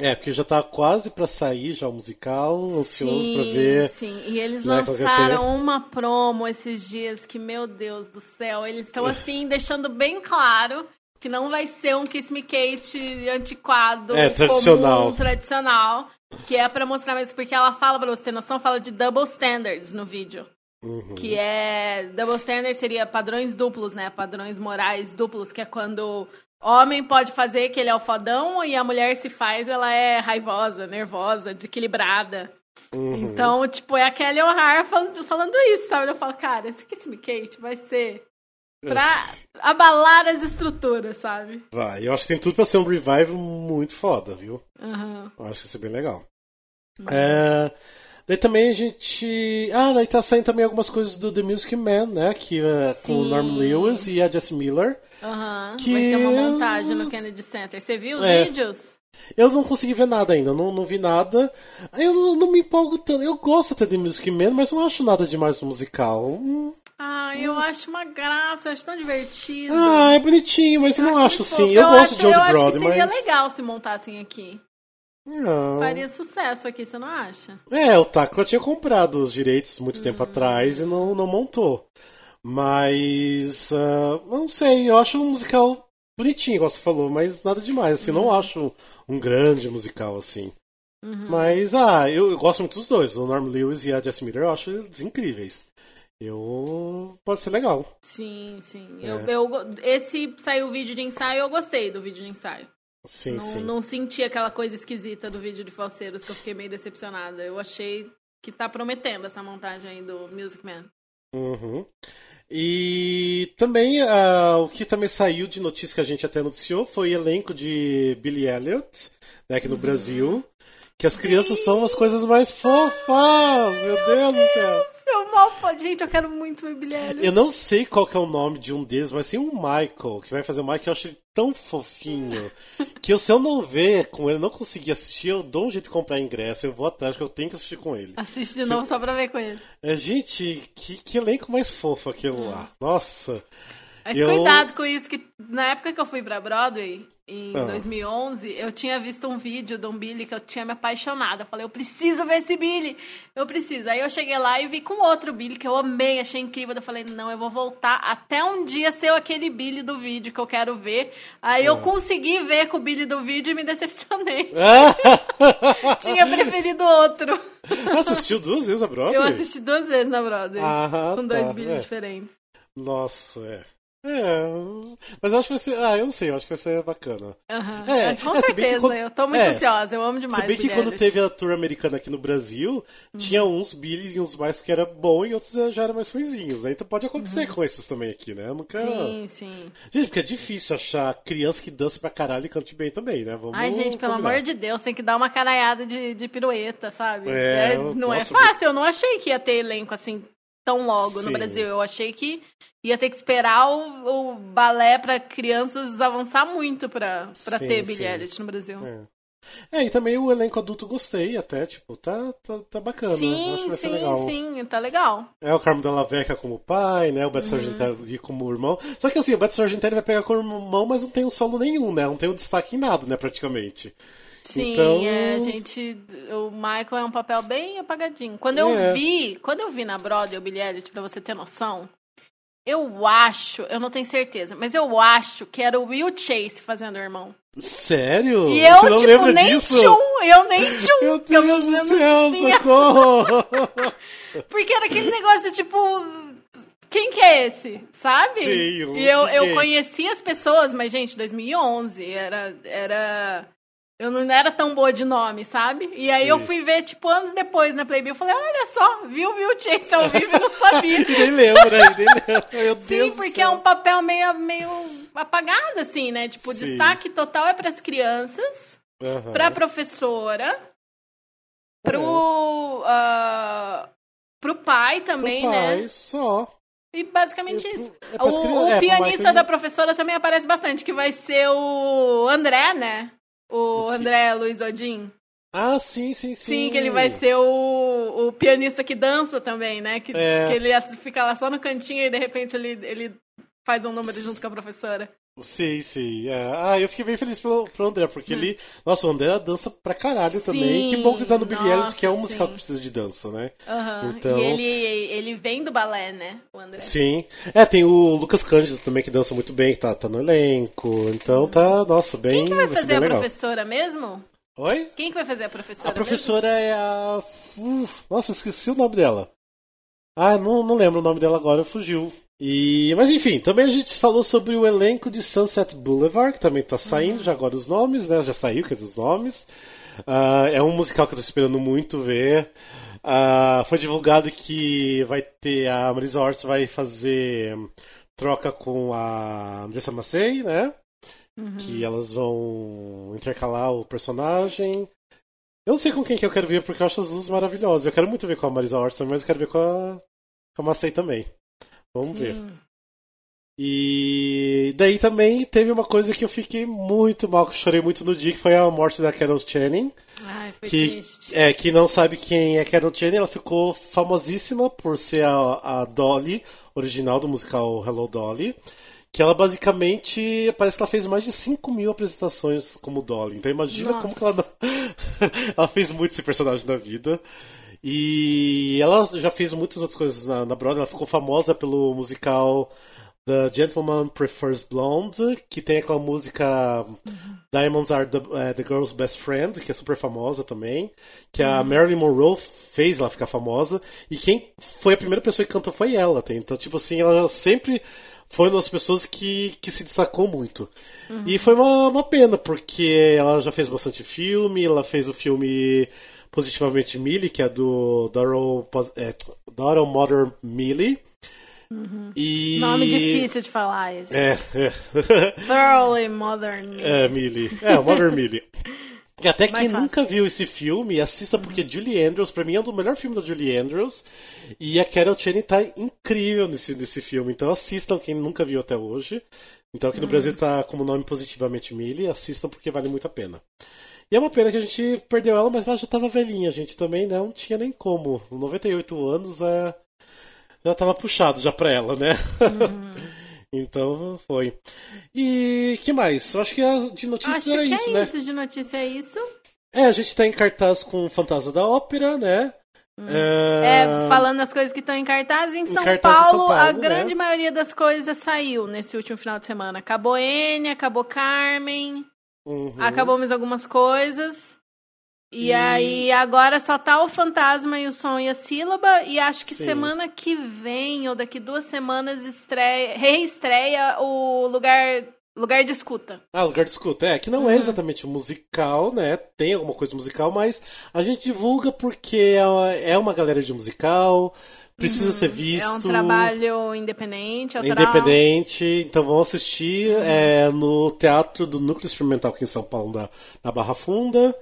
Speaker 2: É, porque já tá quase para sair já o musical, ansioso para ver.
Speaker 1: Sim, e eles né, lançaram uma promo esses dias que, meu Deus do céu, eles estão assim, deixando bem claro que não vai ser um Kiss Me Kate antiquado,
Speaker 2: é, tradicional.
Speaker 1: comum, tradicional, que é para mostrar mesmo, porque ela fala, pra você ter noção, fala de double standards no vídeo.
Speaker 2: Uhum.
Speaker 1: Que é. Double standard seria padrões duplos, né? Padrões morais duplos, que é quando homem pode fazer que ele é o fodão e a mulher se faz, ela é raivosa, nervosa, desequilibrada.
Speaker 2: Uhum.
Speaker 1: Então, tipo, é a Kelly O'Hara falando isso, sabe? Eu falo, cara, esse Kiss Me Kate vai ser pra [laughs] abalar as estruturas, sabe?
Speaker 2: Vai, eu acho que tem tudo pra ser um revival muito foda, viu?
Speaker 1: Uhum.
Speaker 2: Eu acho que isso é bem legal. Uhum. É... Daí também a gente. Ah, daí tá saindo também algumas coisas do The Music Man, né? Que, uh, com o Norm Lewis e a Jess Miller.
Speaker 1: Aham. Uhum. Que... Vai ter uma montagem no Kennedy Center. Você viu os
Speaker 2: É.
Speaker 1: vídeos?
Speaker 2: Eu não consegui ver nada ainda, não, não vi nada. Eu não, não me empolgo tanto. Eu gosto até de Music Man, mas não acho nada demais musical. Hum.
Speaker 1: Ah, eu acho uma graça, eu acho tão divertido.
Speaker 2: Ah, é bonitinho, mas eu, não acho
Speaker 1: muito
Speaker 2: assim.
Speaker 1: fofo.
Speaker 2: Eu, gosto
Speaker 1: acho,
Speaker 2: de Old
Speaker 1: Eu acho que seria
Speaker 2: mas.
Speaker 1: legal se montassem aqui.
Speaker 2: Não.
Speaker 1: Faria sucesso aqui, você não acha?
Speaker 2: É, o Tacla tinha comprado os direitos muito tempo
Speaker 1: Uhum.
Speaker 2: atrás e não, não montou. Mas. ah, não sei, eu acho um musical bonitinho, igual você falou, mas nada demais. Assim,
Speaker 1: Uhum.
Speaker 2: não acho um grande musical assim.
Speaker 1: Uhum.
Speaker 2: Mas, ah, eu, eu gosto muito dos dois. O Norm Lewis e a Jess Miller eu acho eles incríveis. Eu. Pode ser legal.
Speaker 1: Sim, sim.
Speaker 2: É.
Speaker 1: Eu, eu, esse saiu o vídeo de ensaio, eu gostei do vídeo de ensaio.
Speaker 2: Sim,
Speaker 1: não,
Speaker 2: sim.
Speaker 1: não senti aquela coisa esquisita do vídeo de falseiros que eu fiquei meio decepcionada. Eu achei que tá prometendo essa montagem aí do Music Man.
Speaker 2: Uhum. E também ah, o que também saiu de notícia que a gente até noticiou foi o elenco de Billy Elliot, né, aqui no Brasil. Que as crianças são as coisas mais fofas! Meu Deus do céu! [laughs]
Speaker 1: Seu mal, gente, eu quero muito ver Billy Elliot.
Speaker 2: Eu não sei qual que é o nome de um deles, mas tem um Michael, que vai fazer o Michael, eu acho ele tão fofinho, [laughs] que eu, se eu não ver com ele, não conseguir assistir, eu dou um jeito de comprar ingresso, eu vou atrás, porque eu tenho que assistir com ele.
Speaker 1: Assiste de novo só pra ver com ele.
Speaker 2: É, gente, que, que elenco mais fofo aquilo lá. Nossa!
Speaker 1: Mas
Speaker 2: Eu-
Speaker 1: cuidado com isso, que na época que eu fui pra Broadway, em
Speaker 2: Ah.
Speaker 1: 2011, eu tinha visto um vídeo de um Billy que eu tinha me apaixonado. Eu falei, eu preciso ver esse Billy, eu preciso. Aí eu cheguei lá e vi com outro Billy que eu amei, achei incrível. Eu falei, não, eu vou voltar até um dia ser aquele Billy do vídeo que eu quero ver. Aí eu
Speaker 2: Ah.
Speaker 1: consegui ver com o Billy do vídeo e me decepcionei.
Speaker 2: Ah! [laughs] [laughs]
Speaker 1: tinha preferido outro.
Speaker 2: Assistiu duas vezes a Broadway?
Speaker 1: Eu assisti duas vezes na Broadway,
Speaker 2: Ah,
Speaker 1: com dois
Speaker 2: tá,
Speaker 1: Billy
Speaker 2: é.
Speaker 1: diferentes.
Speaker 2: Nossa, é. É, mas eu acho que vai ser. Ah, eu não sei, eu acho que vai ser bacana.
Speaker 1: Aham.
Speaker 2: É,
Speaker 1: com
Speaker 2: é,
Speaker 1: certeza,
Speaker 2: quando-
Speaker 1: eu tô muito
Speaker 2: é,
Speaker 1: ansiosa, eu amo demais.
Speaker 2: Se bem que quando teve a tour americana aqui no Brasil, tinha uns Billy e uns mais que era bom e outros já eram mais ruinzinhos. Né? Então pode acontecer com esses também aqui, né? Eu nunca.
Speaker 1: Sim, sim.
Speaker 2: Gente, porque é difícil achar criança que dança pra caralho e cante bem também, né? Vamos
Speaker 1: Ai, gente, pelo
Speaker 2: combinar.
Speaker 1: amor de Deus, tem que dar uma caraiada de, de pirueta, sabe?
Speaker 2: É,
Speaker 1: É, não é
Speaker 2: nossa,
Speaker 1: fácil, eu não achei que ia ter elenco assim tão logo
Speaker 2: Sim.
Speaker 1: no Brasil. Eu achei que ia ter que esperar o, o balé pra crianças avançar muito
Speaker 2: Sim,
Speaker 1: ter
Speaker 2: sim.
Speaker 1: Billie Eilish no Brasil.
Speaker 2: É. É, e também o elenco adulto gostei até, tipo, tá, tá, tá bacana. Acho que
Speaker 1: Sim,
Speaker 2: vai ser
Speaker 1: sim,
Speaker 2: legal.
Speaker 1: sim, tá legal.
Speaker 2: É o Carmo Della Vecchia como pai, né? O Beto
Speaker 1: Uhum.
Speaker 2: Sargentelli como irmão. Só que assim, o Beto Sargentelli vai pegar como irmão, mas não tem um solo nenhum, né? Não tem um destaque em nada, né, praticamente.
Speaker 1: Sim,
Speaker 2: Então-
Speaker 1: é, gente, o Michael é um papel bem apagadinho. Quando eu
Speaker 2: É.
Speaker 1: vi, quando eu vi na Broadway o Billie Eilish, pra você ter noção, eu acho, eu não tenho certeza, mas eu acho que era o Will Chase fazendo o irmão.
Speaker 2: Sério?
Speaker 1: E eu,
Speaker 2: Você não
Speaker 1: tipo,
Speaker 2: lembra
Speaker 1: nem
Speaker 2: disso?
Speaker 1: tchum, eu nem tchum.
Speaker 2: Meu
Speaker 1: eu
Speaker 2: Deus do céu, socorro! [laughs]
Speaker 1: Porque era aquele negócio, tipo, quem que é esse? Sabe?
Speaker 2: Sim, o-
Speaker 1: e eu, eu
Speaker 2: ninguém.
Speaker 1: conhecia as pessoas, mas, gente, 2011 era. era... Eu não era tão boa de nome, sabe? E aí
Speaker 2: Sim.
Speaker 1: eu fui ver, tipo, anos depois na Playbill. Eu falei, olha só, viu, viu, Chase ao vivo e não [laughs] sabia.
Speaker 2: Nem lembra, nem lembra. Meu Deus
Speaker 1: Sim, porque é um papel meio, meio apagado, assim, né? Tipo, o
Speaker 2: Sim.
Speaker 1: destaque total é pras crianças,
Speaker 2: Aham.
Speaker 1: pra professora, pro. ah, pro pai
Speaker 2: Pro
Speaker 1: também,
Speaker 2: pai,
Speaker 1: né?
Speaker 2: só.
Speaker 1: E basicamente
Speaker 2: É
Speaker 1: isso.
Speaker 2: é
Speaker 1: o o
Speaker 2: é,
Speaker 1: pianista da professora também aparece bastante, que vai ser o André, né? O André Luiz Odin.
Speaker 2: Ah, sim, sim, sim.
Speaker 1: Sim, que ele vai ser o, o pianista que dança também, né? Que,
Speaker 2: É.
Speaker 1: que ele fica lá só no cantinho e de repente ele, ele faz um número junto com a professora.
Speaker 2: Sim, sim. é. Ah, eu fiquei bem feliz pelo, pro André, porque ele. Nossa, o André dança pra caralho também.
Speaker 1: Hum. Sim,
Speaker 2: Que bom que ele tá no Eilish,
Speaker 1: nossa,
Speaker 2: que é um musical
Speaker 1: sim.
Speaker 2: que precisa de dança, né?
Speaker 1: Aham.
Speaker 2: Então-
Speaker 1: E ele, ele vem do balé, né? O André.
Speaker 2: Sim. É, tem o Lucas Cândido também, que dança muito bem, que tá, tá no elenco. Então tá, nossa, bem.
Speaker 1: Quem que vai
Speaker 2: ser
Speaker 1: fazer a
Speaker 2: legal.
Speaker 1: professora mesmo?
Speaker 2: Oi?
Speaker 1: Quem que vai fazer a professora?
Speaker 2: A professora é a. Uf, nossa, esqueci o nome dela. Ah, não, não lembro o nome dela agora, fugiu. E, mas enfim, também a gente falou sobre o elenco de Sunset Boulevard, que também tá saindo já agora os nomes, né? Já saiu, quer dizer, os nomes. Ah, é um musical que eu tô esperando muito ver. Ah, foi divulgado que vai ter. A Marisa Hort vai fazer troca com a Andressa Massey, né?
Speaker 1: Uhum.
Speaker 2: Que elas vão intercalar o personagem. Eu não sei com quem que eu quero ver, porque eu acho as duas maravilhosas. Eu quero muito ver com a Marisa Orson, mas eu quero ver com a, com a Macei também. Vamos Sim. ver. E daí também teve uma coisa que eu fiquei muito mal, que eu chorei muito no dia, que foi a morte da Carol Channing.
Speaker 1: Ai, foi
Speaker 2: que,
Speaker 1: triste.
Speaker 2: É, que não sabe quem é Carol Channing, ela ficou famosíssima por ser a, a Dolly, original do musical Hello Dolly. Que ela basicamente parece que ela fez mais de 5 mil apresentações como Dolly. Então imagina Nossa. como que ela não... [laughs] ela fez muito esse personagem na vida. E ela já fez muitas outras coisas na, na Broadway. Ela ficou famosa pelo musical The Gentleman Prefers Blonde, que tem aquela música uhum. Diamonds Are the, uh, the, Girl's Best Friend, que é super famosa também, que uhum. a Marilyn Monroe fez ela ficar famosa, e quem foi a primeira pessoa que cantou foi ela. Tá? Então, tipo assim, ela sempre foi uma das pessoas que, que se destacou muito. Uhum. E foi uma, uma pena, porque ela já fez bastante filme, ela fez o filme Positivamente Millie, que é do Daryl, é, Daryl Mother Millie,
Speaker 1: Uhum. E... Nome difícil de falar esse.
Speaker 2: É, é. [laughs]
Speaker 1: Thoroughly Modern
Speaker 2: É, Millie. É, Modern Millie. [laughs] E até quem nunca viu esse filme, assista porque uhum. Julie Andrews, pra mim, é um dos melhores filmes da Julie Andrews. E a Carol Channing tá incrível nesse, nesse filme. Então assistam quem nunca viu até hoje. Então aqui no uhum. Brasil tá como nome positivamente Millie. Assistam porque vale muito a pena. E é uma pena que a gente perdeu ela, mas ela já tava velhinha. A gente também não tinha nem como. 98 anos é já tava puxado já pra ela, né? Uhum. Então foi. E que mais? Eu acho que de notícias
Speaker 1: acho
Speaker 2: era
Speaker 1: que
Speaker 2: isso,
Speaker 1: é
Speaker 2: né?
Speaker 1: Isso, de notícia é isso.
Speaker 2: É, a gente tá em cartaz com o Fantasma da Ópera, né?
Speaker 1: Hum. É... é... falando as coisas que estão em cartaz, em, São, cartaz Paulo, São, Paulo, a né? grande maioria das coisas saiu nesse último final de semana. Acabou Enya, acabou Carmen, uhum. acabou mais algumas coisas. E, e, aí agora só tá o fantasma e o som e a sílaba. E acho que Sim. semana que vem, ou daqui duas semanas, estreia, [laughs] reestreia o lugar. Lugar de escuta.
Speaker 2: Ah, lugar de escuta. É, que não é uhum. é exatamente musical, né? Tem alguma coisa musical, mas a gente divulga porque é, é uma galera de musical, precisa uhum. ser visto. É
Speaker 1: um trabalho independente,
Speaker 2: autoral. Independente, então vão assistir uhum. é, no Teatro do Núcleo Experimental aqui em São Paulo, na, na Barra Funda.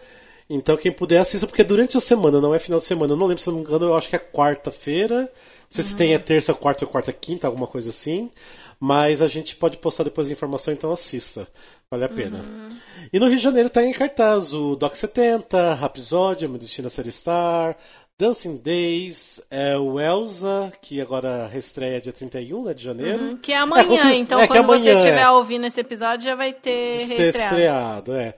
Speaker 2: Então quem puder assista, porque durante a semana, não é final de semana, eu não lembro se não me engano, eu acho que é quarta-feira. Não sei uhum. se tem é terça, quarta ou quarta, quinta, alguma coisa assim. Mas a gente pode postar depois a informação, então assista. Vale a pena. Uhum. E no Rio de Janeiro tá em cartaz o Doc 70, Rhapsody, Medicina Série Star, Dancing Days, é o Elsa, que agora reestreia dia 31 né, de janeiro. Uhum,
Speaker 1: que é amanhã, é, então é, quando amanhã, você estiver é. ouvindo esse episódio já vai ter
Speaker 2: ter estreado. É.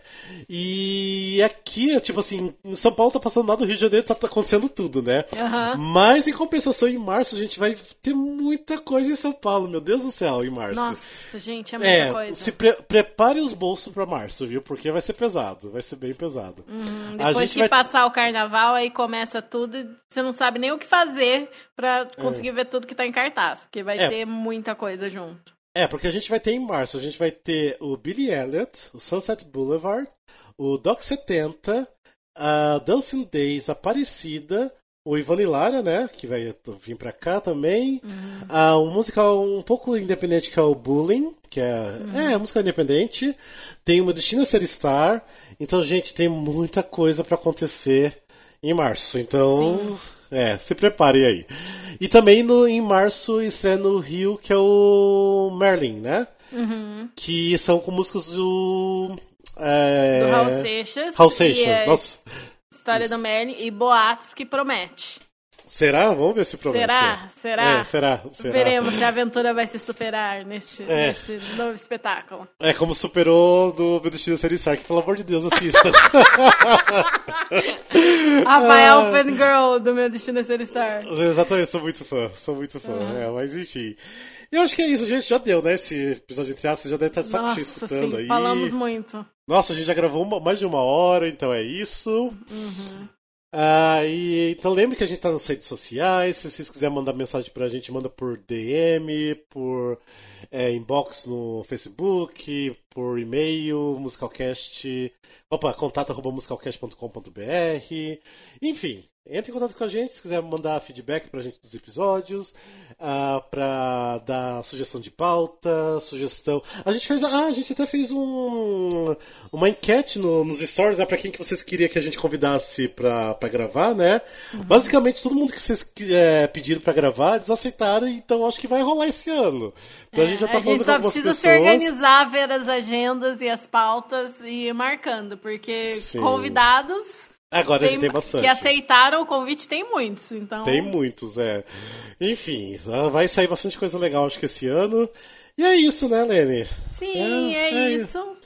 Speaker 2: E aqui, tipo assim, em São Paulo tá passando nada, no Rio de Janeiro tá, tá acontecendo tudo, né?
Speaker 1: Uhum.
Speaker 2: Mas em compensação, em março a gente vai ter muita coisa em São Paulo, meu Deus do céu, em março.
Speaker 1: Nossa, gente, é muita é, coisa.
Speaker 2: Se pre prepare os bolsos para março, viu? Porque vai ser pesado, vai ser bem pesado.
Speaker 1: Uhum, depois que vai... passar o carnaval, aí começa tudo tudo você não sabe nem o que fazer para conseguir é. ver tudo que tá em cartaz, porque vai é. ter muita coisa junto.
Speaker 2: É, porque a gente vai ter em março, a gente vai ter o Billy Elliot, o Sunset Boulevard, o Doc 70, a Dancing Days Aparecida, o Ivan Lara, né, que vai vir pra cá também, uhum. uh, um musical um pouco independente que é o Bullying, que é, uhum. é, música independente, tem uma Destina Ser Star, então, gente, tem muita coisa para acontecer em março. Então, Sim. é, se prepare aí. E também no, em março estreia no Rio, que é o Merlin, né?
Speaker 1: Uhum.
Speaker 2: Que são com músicas do.
Speaker 1: É... Do Raul Seixas.
Speaker 2: Raul Seixas, é nossa.
Speaker 1: História Isso. do Merlin e Boatos que promete.
Speaker 2: Será? Vamos ver se promete.
Speaker 1: Será? Será?
Speaker 2: É, será? será?
Speaker 1: Veremos se a aventura vai se superar neste, é. neste novo espetáculo.
Speaker 2: É como superou do Meu Destino Ser Stark. Pelo amor de Deus, assista. [laughs]
Speaker 1: Rafael ah. Fangirl do Meu Destino Ser Star.
Speaker 2: Exatamente, sou muito fã. Sou muito fã. Uhum. É, mas enfim. Eu acho que é isso, gente. Já deu, né? Esse episódio de teatro. Você já deve estar de saco cheio escutando sim, aí.
Speaker 1: Falamos muito.
Speaker 2: Nossa, a gente já gravou uma, mais de uma hora, então é isso.
Speaker 1: Uhum.
Speaker 2: Ah, e, então lembre que a gente está nas redes sociais. Se vocês quiserem mandar mensagem para a gente, manda por DM, por é, inbox no Facebook, por e-mail, musicalcast. Opa, contato musicalcast.com.br. Enfim, entre em contato com a gente se quiser mandar feedback pra gente dos episódios, uh, pra dar sugestão de pauta, sugestão. A gente fez. Ah, a gente até fez um, uma enquete no, nos stories, né, pra quem que vocês queriam que a gente convidasse pra, pra gravar, né? Uhum. Basicamente, todo mundo que vocês é, pediram pra gravar, eles aceitaram, então acho que vai rolar esse ano. Então
Speaker 1: é, a gente já tá falando com algumas pessoas. A gente só precisa se organizar, ver as agendas e as pautas e ir marcando, porque Sim. convidados
Speaker 2: Agora tem, a gente tem bastante.
Speaker 1: Que aceitaram o convite tem muitos, então.
Speaker 2: Tem muitos, é. Enfim, vai sair bastante coisa legal, acho que esse ano. E é isso, né, Lene?
Speaker 1: Sim, é, é, é isso. isso.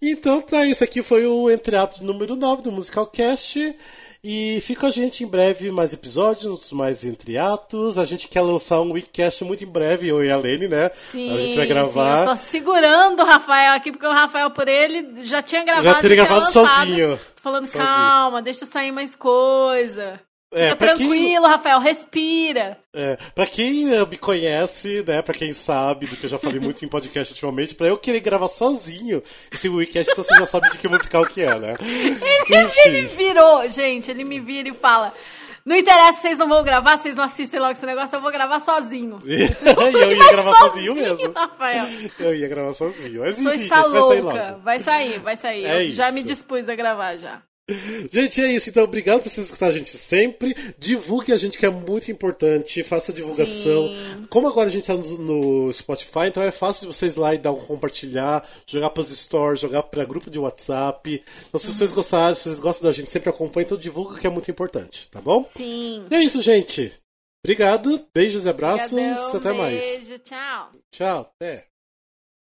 Speaker 2: Então tá, esse aqui foi o Entreato número 9 do Musical Cast. E fica a gente em breve mais episódios, mais entre atos. A gente quer lançar um weekcast muito em breve, eu e a Lene, né?
Speaker 1: Sim,
Speaker 2: a gente vai gravar.
Speaker 1: Sim, eu tô segurando o Rafael aqui, porque o Rafael, por ele, já tinha gravado.
Speaker 2: Já teria gravado sozinho.
Speaker 1: Tô falando, sozinho. calma, deixa sair mais coisa.
Speaker 2: É,
Speaker 1: Fica tranquilo, quem... Rafael, respira.
Speaker 2: É, pra quem me conhece, né, pra quem sabe do que eu já falei muito em podcast ultimamente, pra eu querer gravar sozinho esse weekend, então você já sabe de que musical que é, né?
Speaker 1: Ele, ele virou, gente, ele me vira e fala... Não interessa, vocês não vão gravar, vocês não assistem logo esse negócio, eu vou gravar sozinho.
Speaker 2: e [laughs] eu ia gravar sozinho, sozinho, mesmo. Rafael. Eu ia gravar sozinho. Mas enfim, gente, louca. vai sair logo.
Speaker 1: Vai sair, vai sair. É eu isso. já me dispus a gravar já.
Speaker 2: Gente, é isso. Então, obrigado por vocês escutar a gente sempre. Divulgue a gente, que é muito importante. Faça divulgação. Sim. Como agora a gente tá no, no, Spotify, então é fácil de vocês lá e dar um compartilhar, jogar para os stores, jogar para grupo de WhatsApp. Então, se uhum. vocês gostaram, se vocês gostam da gente, sempre acompanha, então divulga que é muito importante, tá bom?
Speaker 1: Sim.
Speaker 2: E é isso, gente. Obrigado. Beijos e abraços. Obrigadão, Até beijo, mais.
Speaker 1: Beijo, tchau.
Speaker 2: Tchau, até.